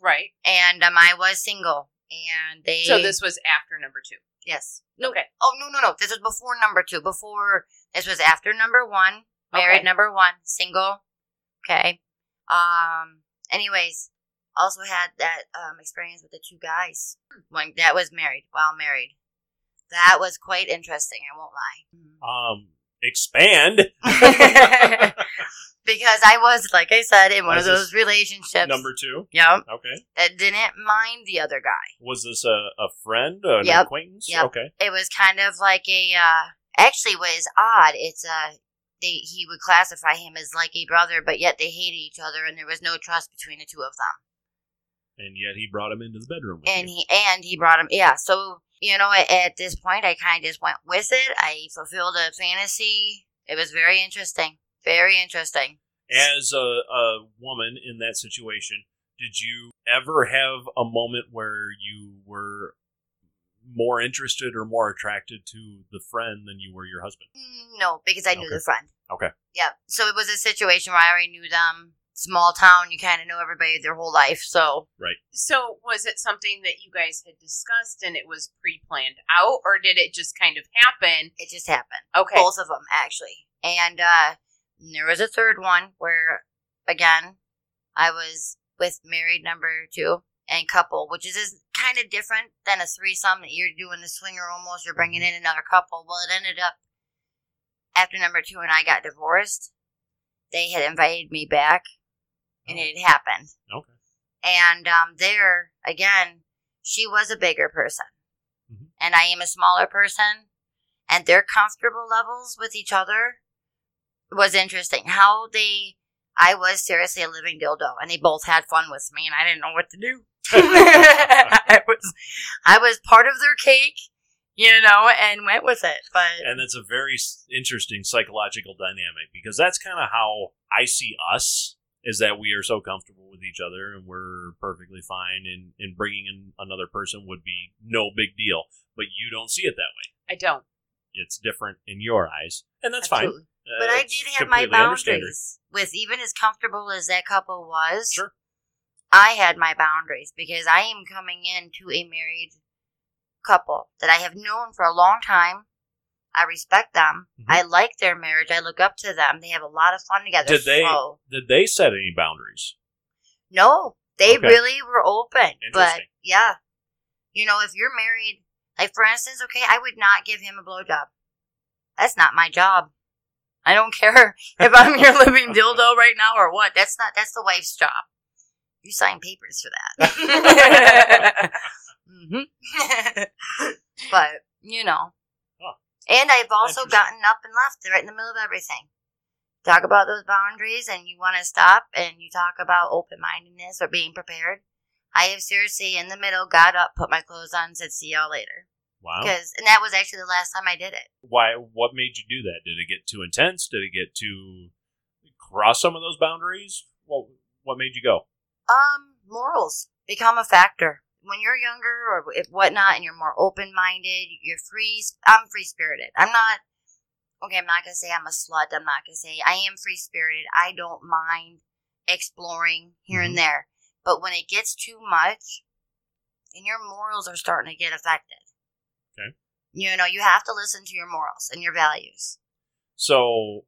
Right. And um, I was single. And they. So this was after number two. Yes. No. Okay. Oh no no no! This was before number two. Before this was after number one. Married Okay. number one. Single. Okay. Um. Anyways, also had that um experience with the two guys when that was married while married. That was quite interesting. I won't lie. Um, expand. because I was, like I said, in one Was of those relationships. Number two. Yep. Okay. That didn't mind the other guy. Was this a, a friend, an Yep. acquaintance? Yep. Okay. it was kind of like a uh actually what is odd it's uh they he would classify him as like a brother but yet they hated each other and there was no trust between the two of them And yet he brought him into the bedroom with and you. he and he brought him yeah so you know at, at this point i kind of just went with it i fulfilled a fantasy it was very interesting very interesting As a, a woman in that situation, did you ever have a moment where you were more interested or more attracted to the friend than you were your husband? Mm, no because i knew Okay. the friend Okay. yeah so it was a situation where i already knew them small town you kind of know everybody their whole life so right. So was it something that you guys had discussed and it was pre-planned out, or did it just kind of happen? it just happened Okay. both of them actually and uh there was a third one where again i was with married number two and couple which is, is kind of different than a threesome that you're doing the swinger almost you're bringing in another couple well it ended up after number two and i got divorced they had invited me back and it had happened. Okay. and um, there again she was a bigger person. Mhm. and i am a smaller person. And their comfortable levels with each other was interesting. How they i was seriously a living dildo and they both had fun with me and i didn't know what to do. I was i was part of their cake you know and went with it but And that's a very interesting psychological dynamic because that's kind of how I see us is that we are so comfortable with each other and we're perfectly fine and, and bringing in another person would be no big deal. But you don't see it that way. I don't. It's different in your eyes. And that's fine. Absolutely. Uh, But I did have my boundaries. With even as comfortable as that couple was, Sure. I had my boundaries because I am coming into a married couple that I have known for a long time. I respect them. Mhm. I like their marriage. I look up to them. They have a lot of fun together. Did they So, did they set any boundaries? no, they Okay. really were open. But yeah, you know, if you're married, like for instance, okay, I would not give him a blowjob. That's not my job. I don't care if I'm your living dildo right now or what. That's not. That's the wife's job. You sign papers for that. hmm but you know. And I've also gotten up and left right in the middle of everything. Talk about those boundaries, and you want to stop, and you talk about open mindedness or being prepared. I have seriously in the middle got up, put my clothes on, said, "See y'all later." Wow. Because, and that was actually the last time I did it. Why? What made you do that? Did it get too intense? Did it get too cross some of those boundaries? What What made you go? Um, morals. become a factor. When you're younger or if whatnot and you're more open minded, you're free. I'm free spirited. I'm not, okay, I'm not going to say I'm a slut. I'm not going to say I am free spirited. I don't mind exploring here Mhm. and there. But when it gets too much, and your morals are starting to get affected. Okay. You know, you have to listen to your morals and your values. So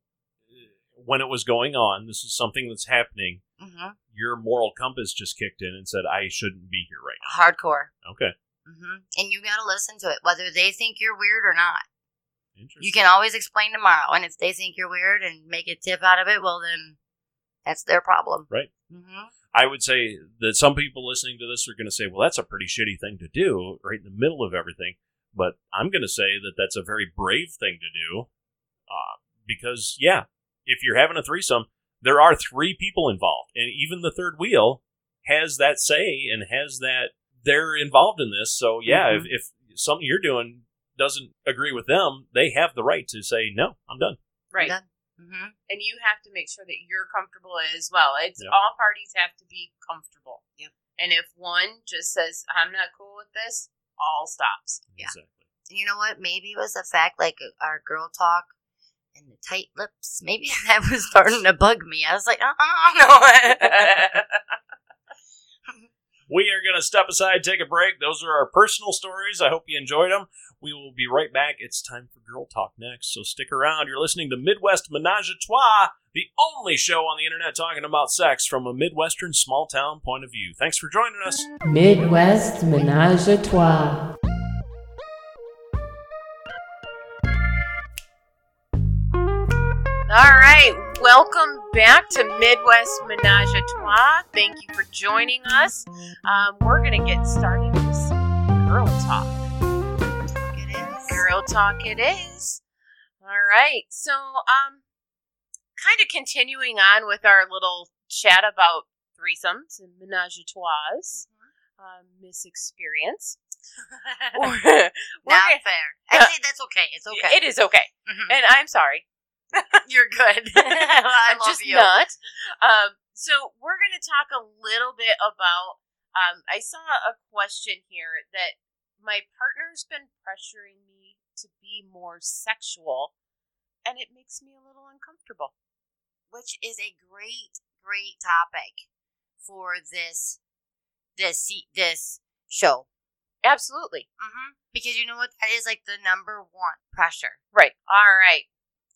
when it was going on, this is something that's happening. hmm Your moral compass just kicked in and said, "I shouldn't be here right now. Hardcore. now." Okay, hmm And you got to listen to it, whether they think you're weird or not. interesting. You can always explain tomorrow, and if they think you're weird and make a tip out of it, well then, that's their problem. Right. hmm I would say that some people listening to this are going to say, "Well, that's a pretty shitty thing to do, right in the middle of everything." But I'm going to say that that's a very brave thing to do, uh, because yeah, if you're having a threesome, there are three people involved, and even the third wheel has that say and has that they're involved in this. So yeah, Mhm. if, if something you're doing doesn't agree with them, they have the right to say, "No, I'm done." Right. hmm And you have to make sure that you're comfortable as well. It's Yep. all parties have to be comfortable. Yep. And if one just says, I'm not cool with this, all stops. Yeah. Exactly. You know what? Maybe it was the fact, like our girl talk and the tight lips. Maybe that was starting to bug me. I was like, uh-uh, oh no. We are going to step aside, take a break. Those are our personal stories. I hope you enjoyed them. We will be right back. It's time for Girl Talk next, so stick around. You're listening to Midwest Menage a Trois, the only show on the internet talking about sex from a Midwestern small town point of view. Thanks for joining us. Midwest Menage a Trois. All right, welcome back to Midwest Menage a Trois. Thank you for joining us. Um, we're going to get started with some girl talk. it is. Girl talk it is. All right, so um, kind of continuing on with our little chat about threesomes and menage a trois, um, Miss Experience. we're, we're Not fair. Actually, that's okay. It's okay. It is okay, Mhm. and I'm sorry. You're good. I I'm love just you. not. Um, so we're going to talk a little bit about. Um, I saw a question here that my partner's been pressuring me to be more sexual, and it makes me a little uncomfortable. which is a great, great topic for this this this show. Absolutely. Mm-hmm. Because you know what? That is like the number one pressure. Right. All right.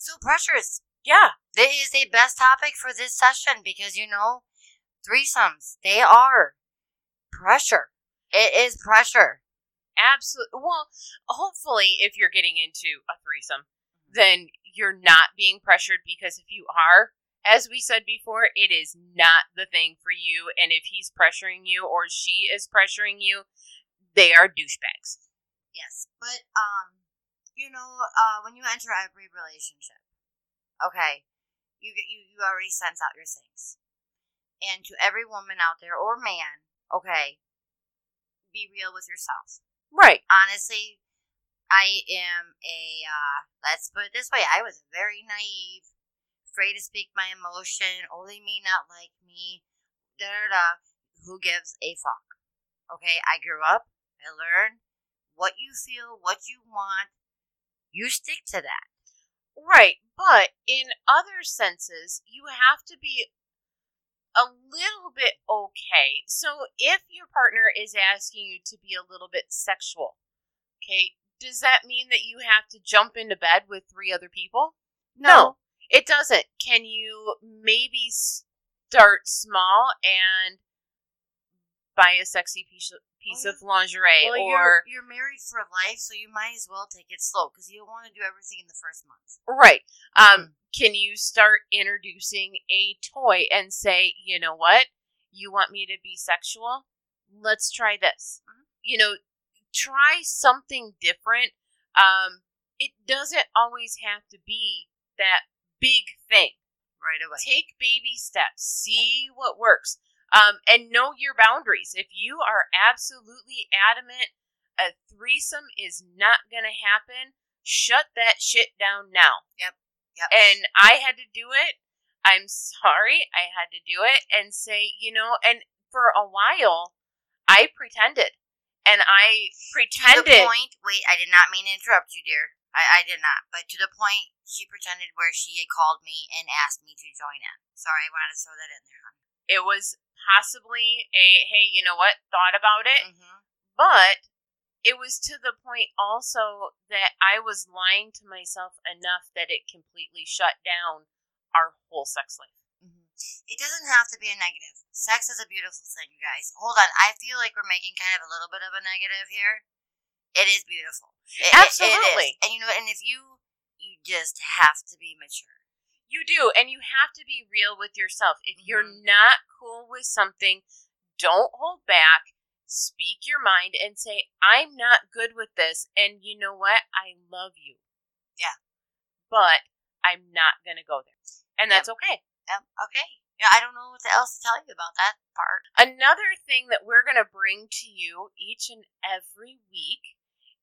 So is Yeah. that is the best topic for this session because you know threesomes they are pressure. It is pressure. Absolutely. Well, hopefully, if you're getting into a threesome, then you're not being pressured because if you are, as we said before, it is not the thing for you. And if he's pressuring you or she is pressuring you, they are douchebags. Yes, but um, you know, uh, when you enter every relationship, okay, you get you you already sense out your things, and to every woman out there or man, okay, be real with yourself. Right. Honestly, I am a uh, let's put it this way: I was very naive, afraid to speak my emotion. Oh, they may not like me. Da da da. Who gives a fuck? Okay, I grew up. I learned what you feel, what you want. You stick to that. Right. But in other senses, you have to be a little bit okay. So if your partner is asking you to be a little bit sexual, okay, does that mean that you have to jump into bed with three other people? No, it doesn't. Can you maybe start small and buy a sexy piece of, piece Oh, of lingerie Well, or you're you're married for life, so you might as well take it slow because you don't want to do everything in the first month. Right. Um, can you start introducing a toy and say, you know what? You want me to be sexual? Let's try this. Mhm. You know, try something different. Um, it doesn't always have to be that big thing. Right away. Take baby steps. See what works. Um, and know your boundaries. If you are absolutely adamant a threesome is not going to happen, shut that shit down now Yep. Yep. and I had to do it. I'm sorry, I had to do it and say, you know, and for a while, I pretended, and I To pretended. the point, wait, I did not mean to interrupt you, dear. I, I did not. But to the point, she pretended where she had called me and asked me to join in. Sorry, I wanted to throw that in there. It was possibly a hey, you know what? Thought about it, Mm-hmm. but it was to the point also that I was lying to myself enough that it completely shut down our whole sex life. Mm-hmm. It doesn't have to be a negative. Sex is a beautiful thing, you guys. Hold on. I feel like we're making kind of a little bit of a negative here. It is beautiful. It- it- Absolutely. It is. And you know, and if you, you just have to be mature. You do, and you have to be real with yourself. If you're Mhm. not cool with something, don't hold back. Speak your mind and say, I'm not good with this. And you know what? I love you. Yeah. But I'm not going to go there. And that's okay. Um, okay. Yeah, I don't know what else to tell you about that part. Another thing that we're going to bring to you each and every week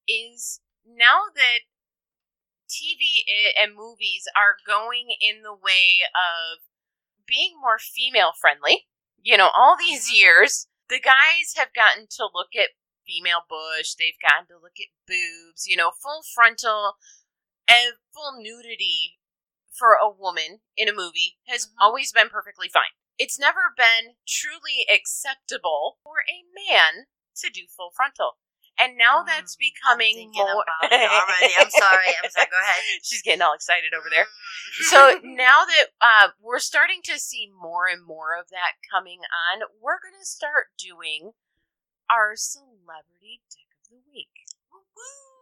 is now that TV and movies are going in the way of being more female friendly, you know, all these Mhm. years, the guys have gotten to look at female bush, they've gotten to look at boobs, you know, full frontal and full nudity for a woman in a movie has Mhm. always been perfectly fine. It's never been truly acceptable for a man to do full frontal. And now that's Mm, becoming I'm more already. I'm sorry. I'm sorry. Go ahead. She's getting all excited over there. Mm. So now that uh, we're starting to see more and more of that coming on, we're going to start doing our celebrity dick of the week.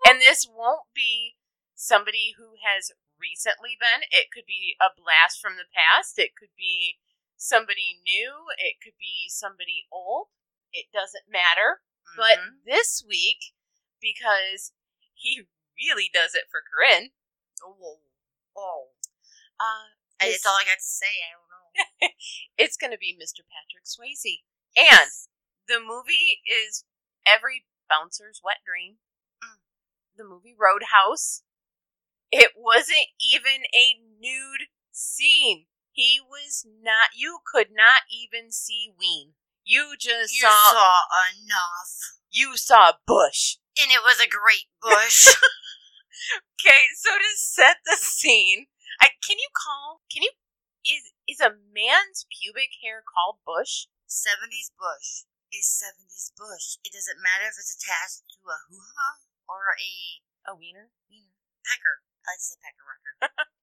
And this won't be somebody who has recently been. It could be a blast from the past. It could be somebody new. It could be somebody old. It doesn't matter. But Mhm. this week, because he really does it for Corinne, oh, oh. uh, That's all I got to say. I don't know. it's going to be Mr. Patrick Swayze. And the movie is every bouncer's wet dream. Mm. The movie Roadhouse. It wasn't even a nude scene. He was not, you could not even see Ween. You just you saw, saw enough, you saw Bush. and it was a great bush. Okay, so to set the scene, I, can you call, can you, is, is a man's pubic hair called Bush? 70s bush is 70s bush. It doesn't matter if it's attached to a hoo ha or a A wiener? pecker. I like to say pecker record.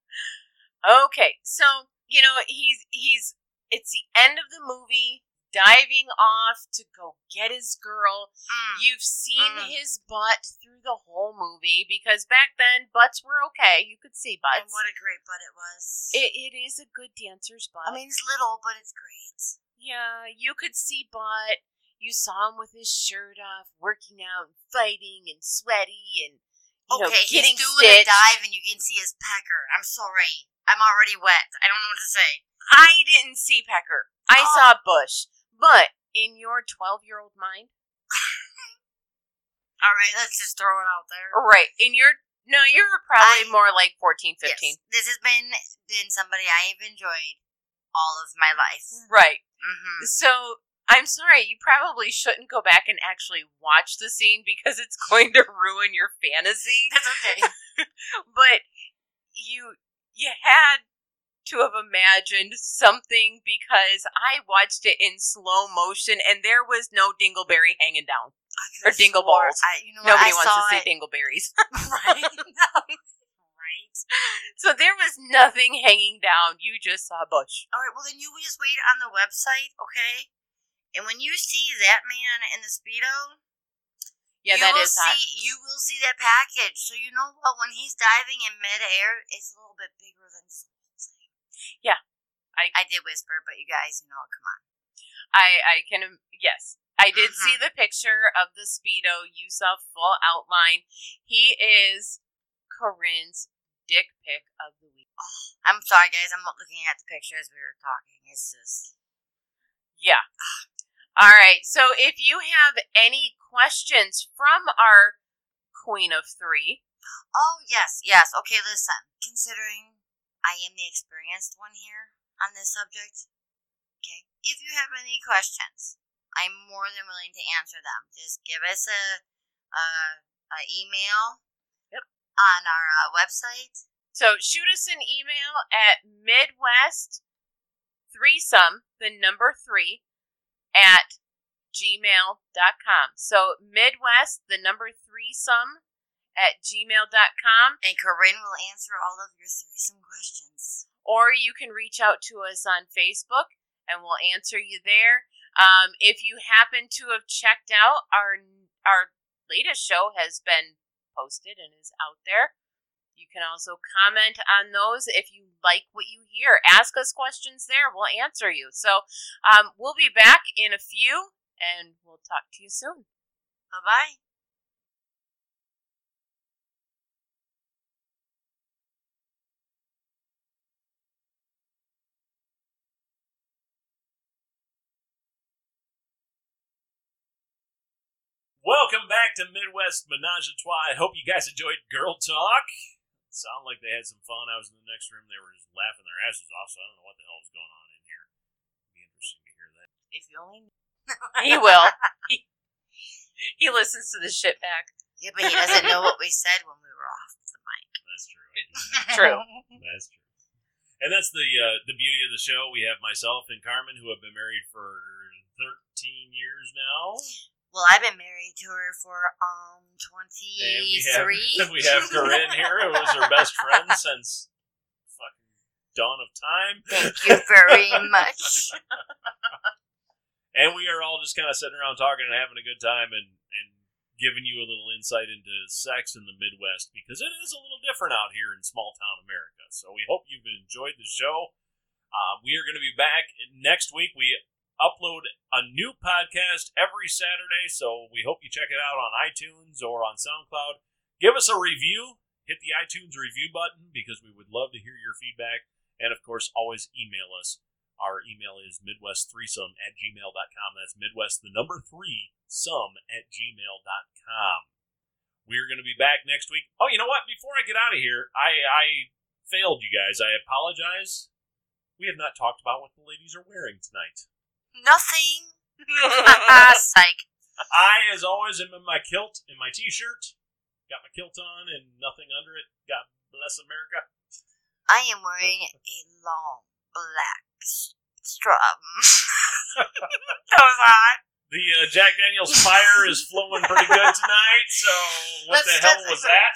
Okay, so you know he's he's it's the end of the movie, diving off to go get his girl. Mm. You've seen Mm. his butt through the whole movie because back then butts were okay. You could see butts. and what a great butt it was. It, it is a good dancer's butt. I mean, it's little, but it's great. yeah, you could see butt. You saw him with his shirt off, working out, and fighting, and sweaty, and you know, okay, getting he's doing a stitched. dive, and you can see his pecker. I'm sorry. I'm already wet. I don't know what to say. I didn't see Pecker. I Oh. saw Bush. But in your 12 year old mind, All right, let's just throw it out there. right, in your, no, you're probably I- more like 14, 15. Yes, this has been been somebody I have enjoyed all of my life. Right. Mm-hmm. So I'm sorry, you probably shouldn't go back and actually watch the scene because it's going to ruin your fantasy. That's okay. But you, you had to have imagined something because I watched it in slow motion and there was no dingleberry hanging down. Or dingle balls. I, you know Nobody I wants to see it- dingleberries. right? right. So there was nothing hanging down. You just saw Bush. All right. Well, then you just wait on the website, okay? And when you see that man in the speedo, Yeah, you that will is hot. see you will see that package. So you know what? When he's diving in midair, it's a little bit bigger than just a. Yeah. I- I did whisper, but you guys, you know, come on. I I can yes. I did Mhm. see the picture of the speedo. You saw full outline. He is Corinne's dick pic of the week. I'm sorry, guys. I'm not looking at the picture as we were talking. It's just Yeah. All right. So if you have any questions from our Queen of Three, Oh, yes, yes. Okay, listen. Considering I am the experienced one here on this subject, okay, if you have any questions I'm more than willing to answer them. Just give us a, a, a email. Yep. On our uh, website. So shoot us an email at Midwest threesome, the number three, at gmail.com. So Midwest, the number threesome at gmail.com. And Corinne will answer all of your threesome questions. Or you can reach out to us on Facebook and we'll answer you there. Um, if you happen to have checked out our our latest show has been posted and is out there. You can also comment on those if you like what you hear. Ask us questions there. We'll answer you. So um, we'll be back in a few and we'll talk to you soon. Bye bye. Welcome back to Midwest Menage a Trois. I hope you guys enjoyed Girl Talk. Sound like they had some fun. I was in the next room. They were just laughing their asses off, so I don't know what the hell was going on in here. Be interesting to hear that. If you only He will. He, he listens to the shit back. Yeah, but he doesn't know what we said when we were off the mic. That's true. True. That's true. And that's the uh, the beauty of the show. We have myself and Carmen, who have been married for 13 years now. Well, I've been married to her for um And we 23. have, we have Corinne here, who was her best friend since fucking dawn of time. Thank you very much. And we are all just kind of sitting around talking and having a good time and, and giving you a little insight into sex in the Midwest because it is a little different out here in small town America. So we hope you've enjoyed the show. Uh, we are going to be back next week. We upload a new podcast every Saturday, so we hope you check it out on iTunes or on SoundCloud. Give us a review. Hit the iTunes review button because we would love to hear your feedback. And of course, always email us. Our email is midwest3some at gmail.com. That's midwest, the number three, some at gmail.com. We're going to be back next week. Oh, you know what? Before I get out of here, I, I failed you guys. I apologize. We have not talked about what the ladies are wearing tonight. Nothing. Psych. I, as always, am in my kilt and my t-shirt. Got my kilt on and nothing under it. God bless America. I am wearing a long black s- strap. that was hot. The uh, Jack Daniels fire is flowing pretty good tonight. So what Let's- the hell was that?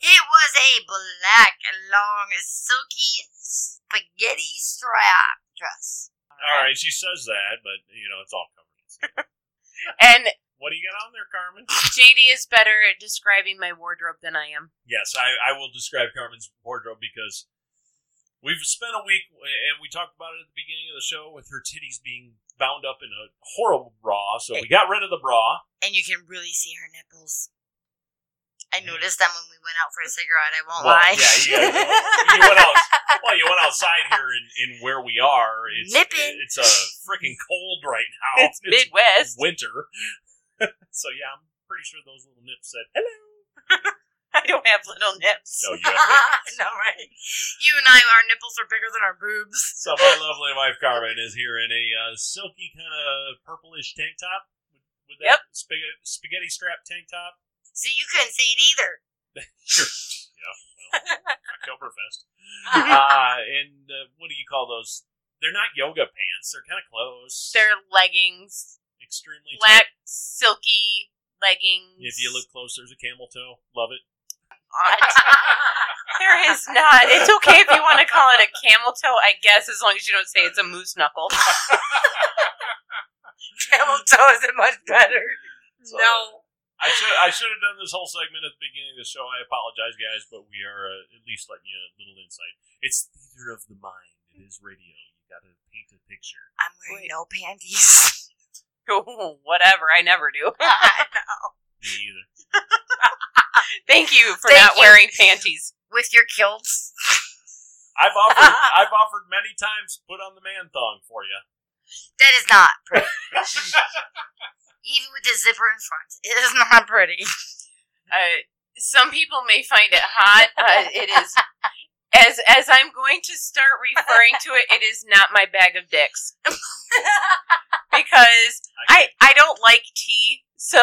It was a black, long, silky spaghetti strap dress. All right, she says that, but you know it's all covered. And What do you got on there, Carmen? JD is better at describing my wardrobe than I am. Yes, I, I will describe Carmen's wardrobe because we've spent a week, and we talked about it at the beginning of the show, with her titties being bound up in a horrible bra. So we got rid of the bra. And you can really see her nipples. I noticed them when we went out for a cigarette, I won't Well, lie. yeah, you, guys- you went out. Well, you went outside here in, in where we are. It's Nipping. It's a freaking cold right now. It's Midwest. winter. so yeah, I'm pretty sure those little nips said hello. I don't have little nips. No, you have no, right? You and I, our nipples are bigger than our boobs. So my lovely wife Carmen is here in a uh, silky kind of purplish tank top with, with that spaghetti, spaghetti strap tank top. So you couldn't see it either. Sure. Yeah. Well, Oktoberfest. Uh, and uh, what do you call those? They're not yoga pants. They're kind of close. They're leggings, extremely black, tight. silky leggings. If you look close, there's a camel toe. Love it. There is not. It's okay if you want to call it a camel toe, I guess, as long as you don't say it's a moose knuckle. Camel toe isn't much better. So- I should I should have done this whole segment at the beginning of the show. I apologize, guys, but we are uh, at least letting you a little insight. It's theater of the mind. It is radio. You got to paint a picture. I'm wearing no panties. Whatever, I never do. I know. Me either. Thank you for Thank not you. wearing panties. With your kilts. I've offered I've offered many times put on the man thong for you. That is not pretty. Even with the zipper in front, it is not pretty. Uh, some people may find it hot. Uh, it is as as I'm going to start referring to it, it is not my bag of dicks because I I don't like tea, so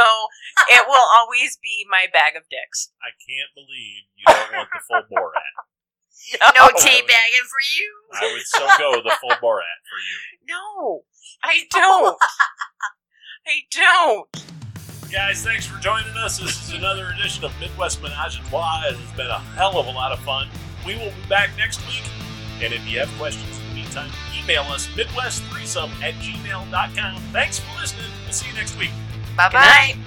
it will always be my bag of dicks. I can't believe you don't want the full Borat. no Oh, tea would- bagging for you. I would so go the full Borat for you. No, I don't. I don't. Guys, thanks for joining us. This is another edition of Midwest Menage a Trois. It has been a hell of a lot of fun. We will be back next week. And if you have questions in the meantime, email us midwest3some at gmail.com. Thanks for listening. We'll see you next week. Bye Good night. bye.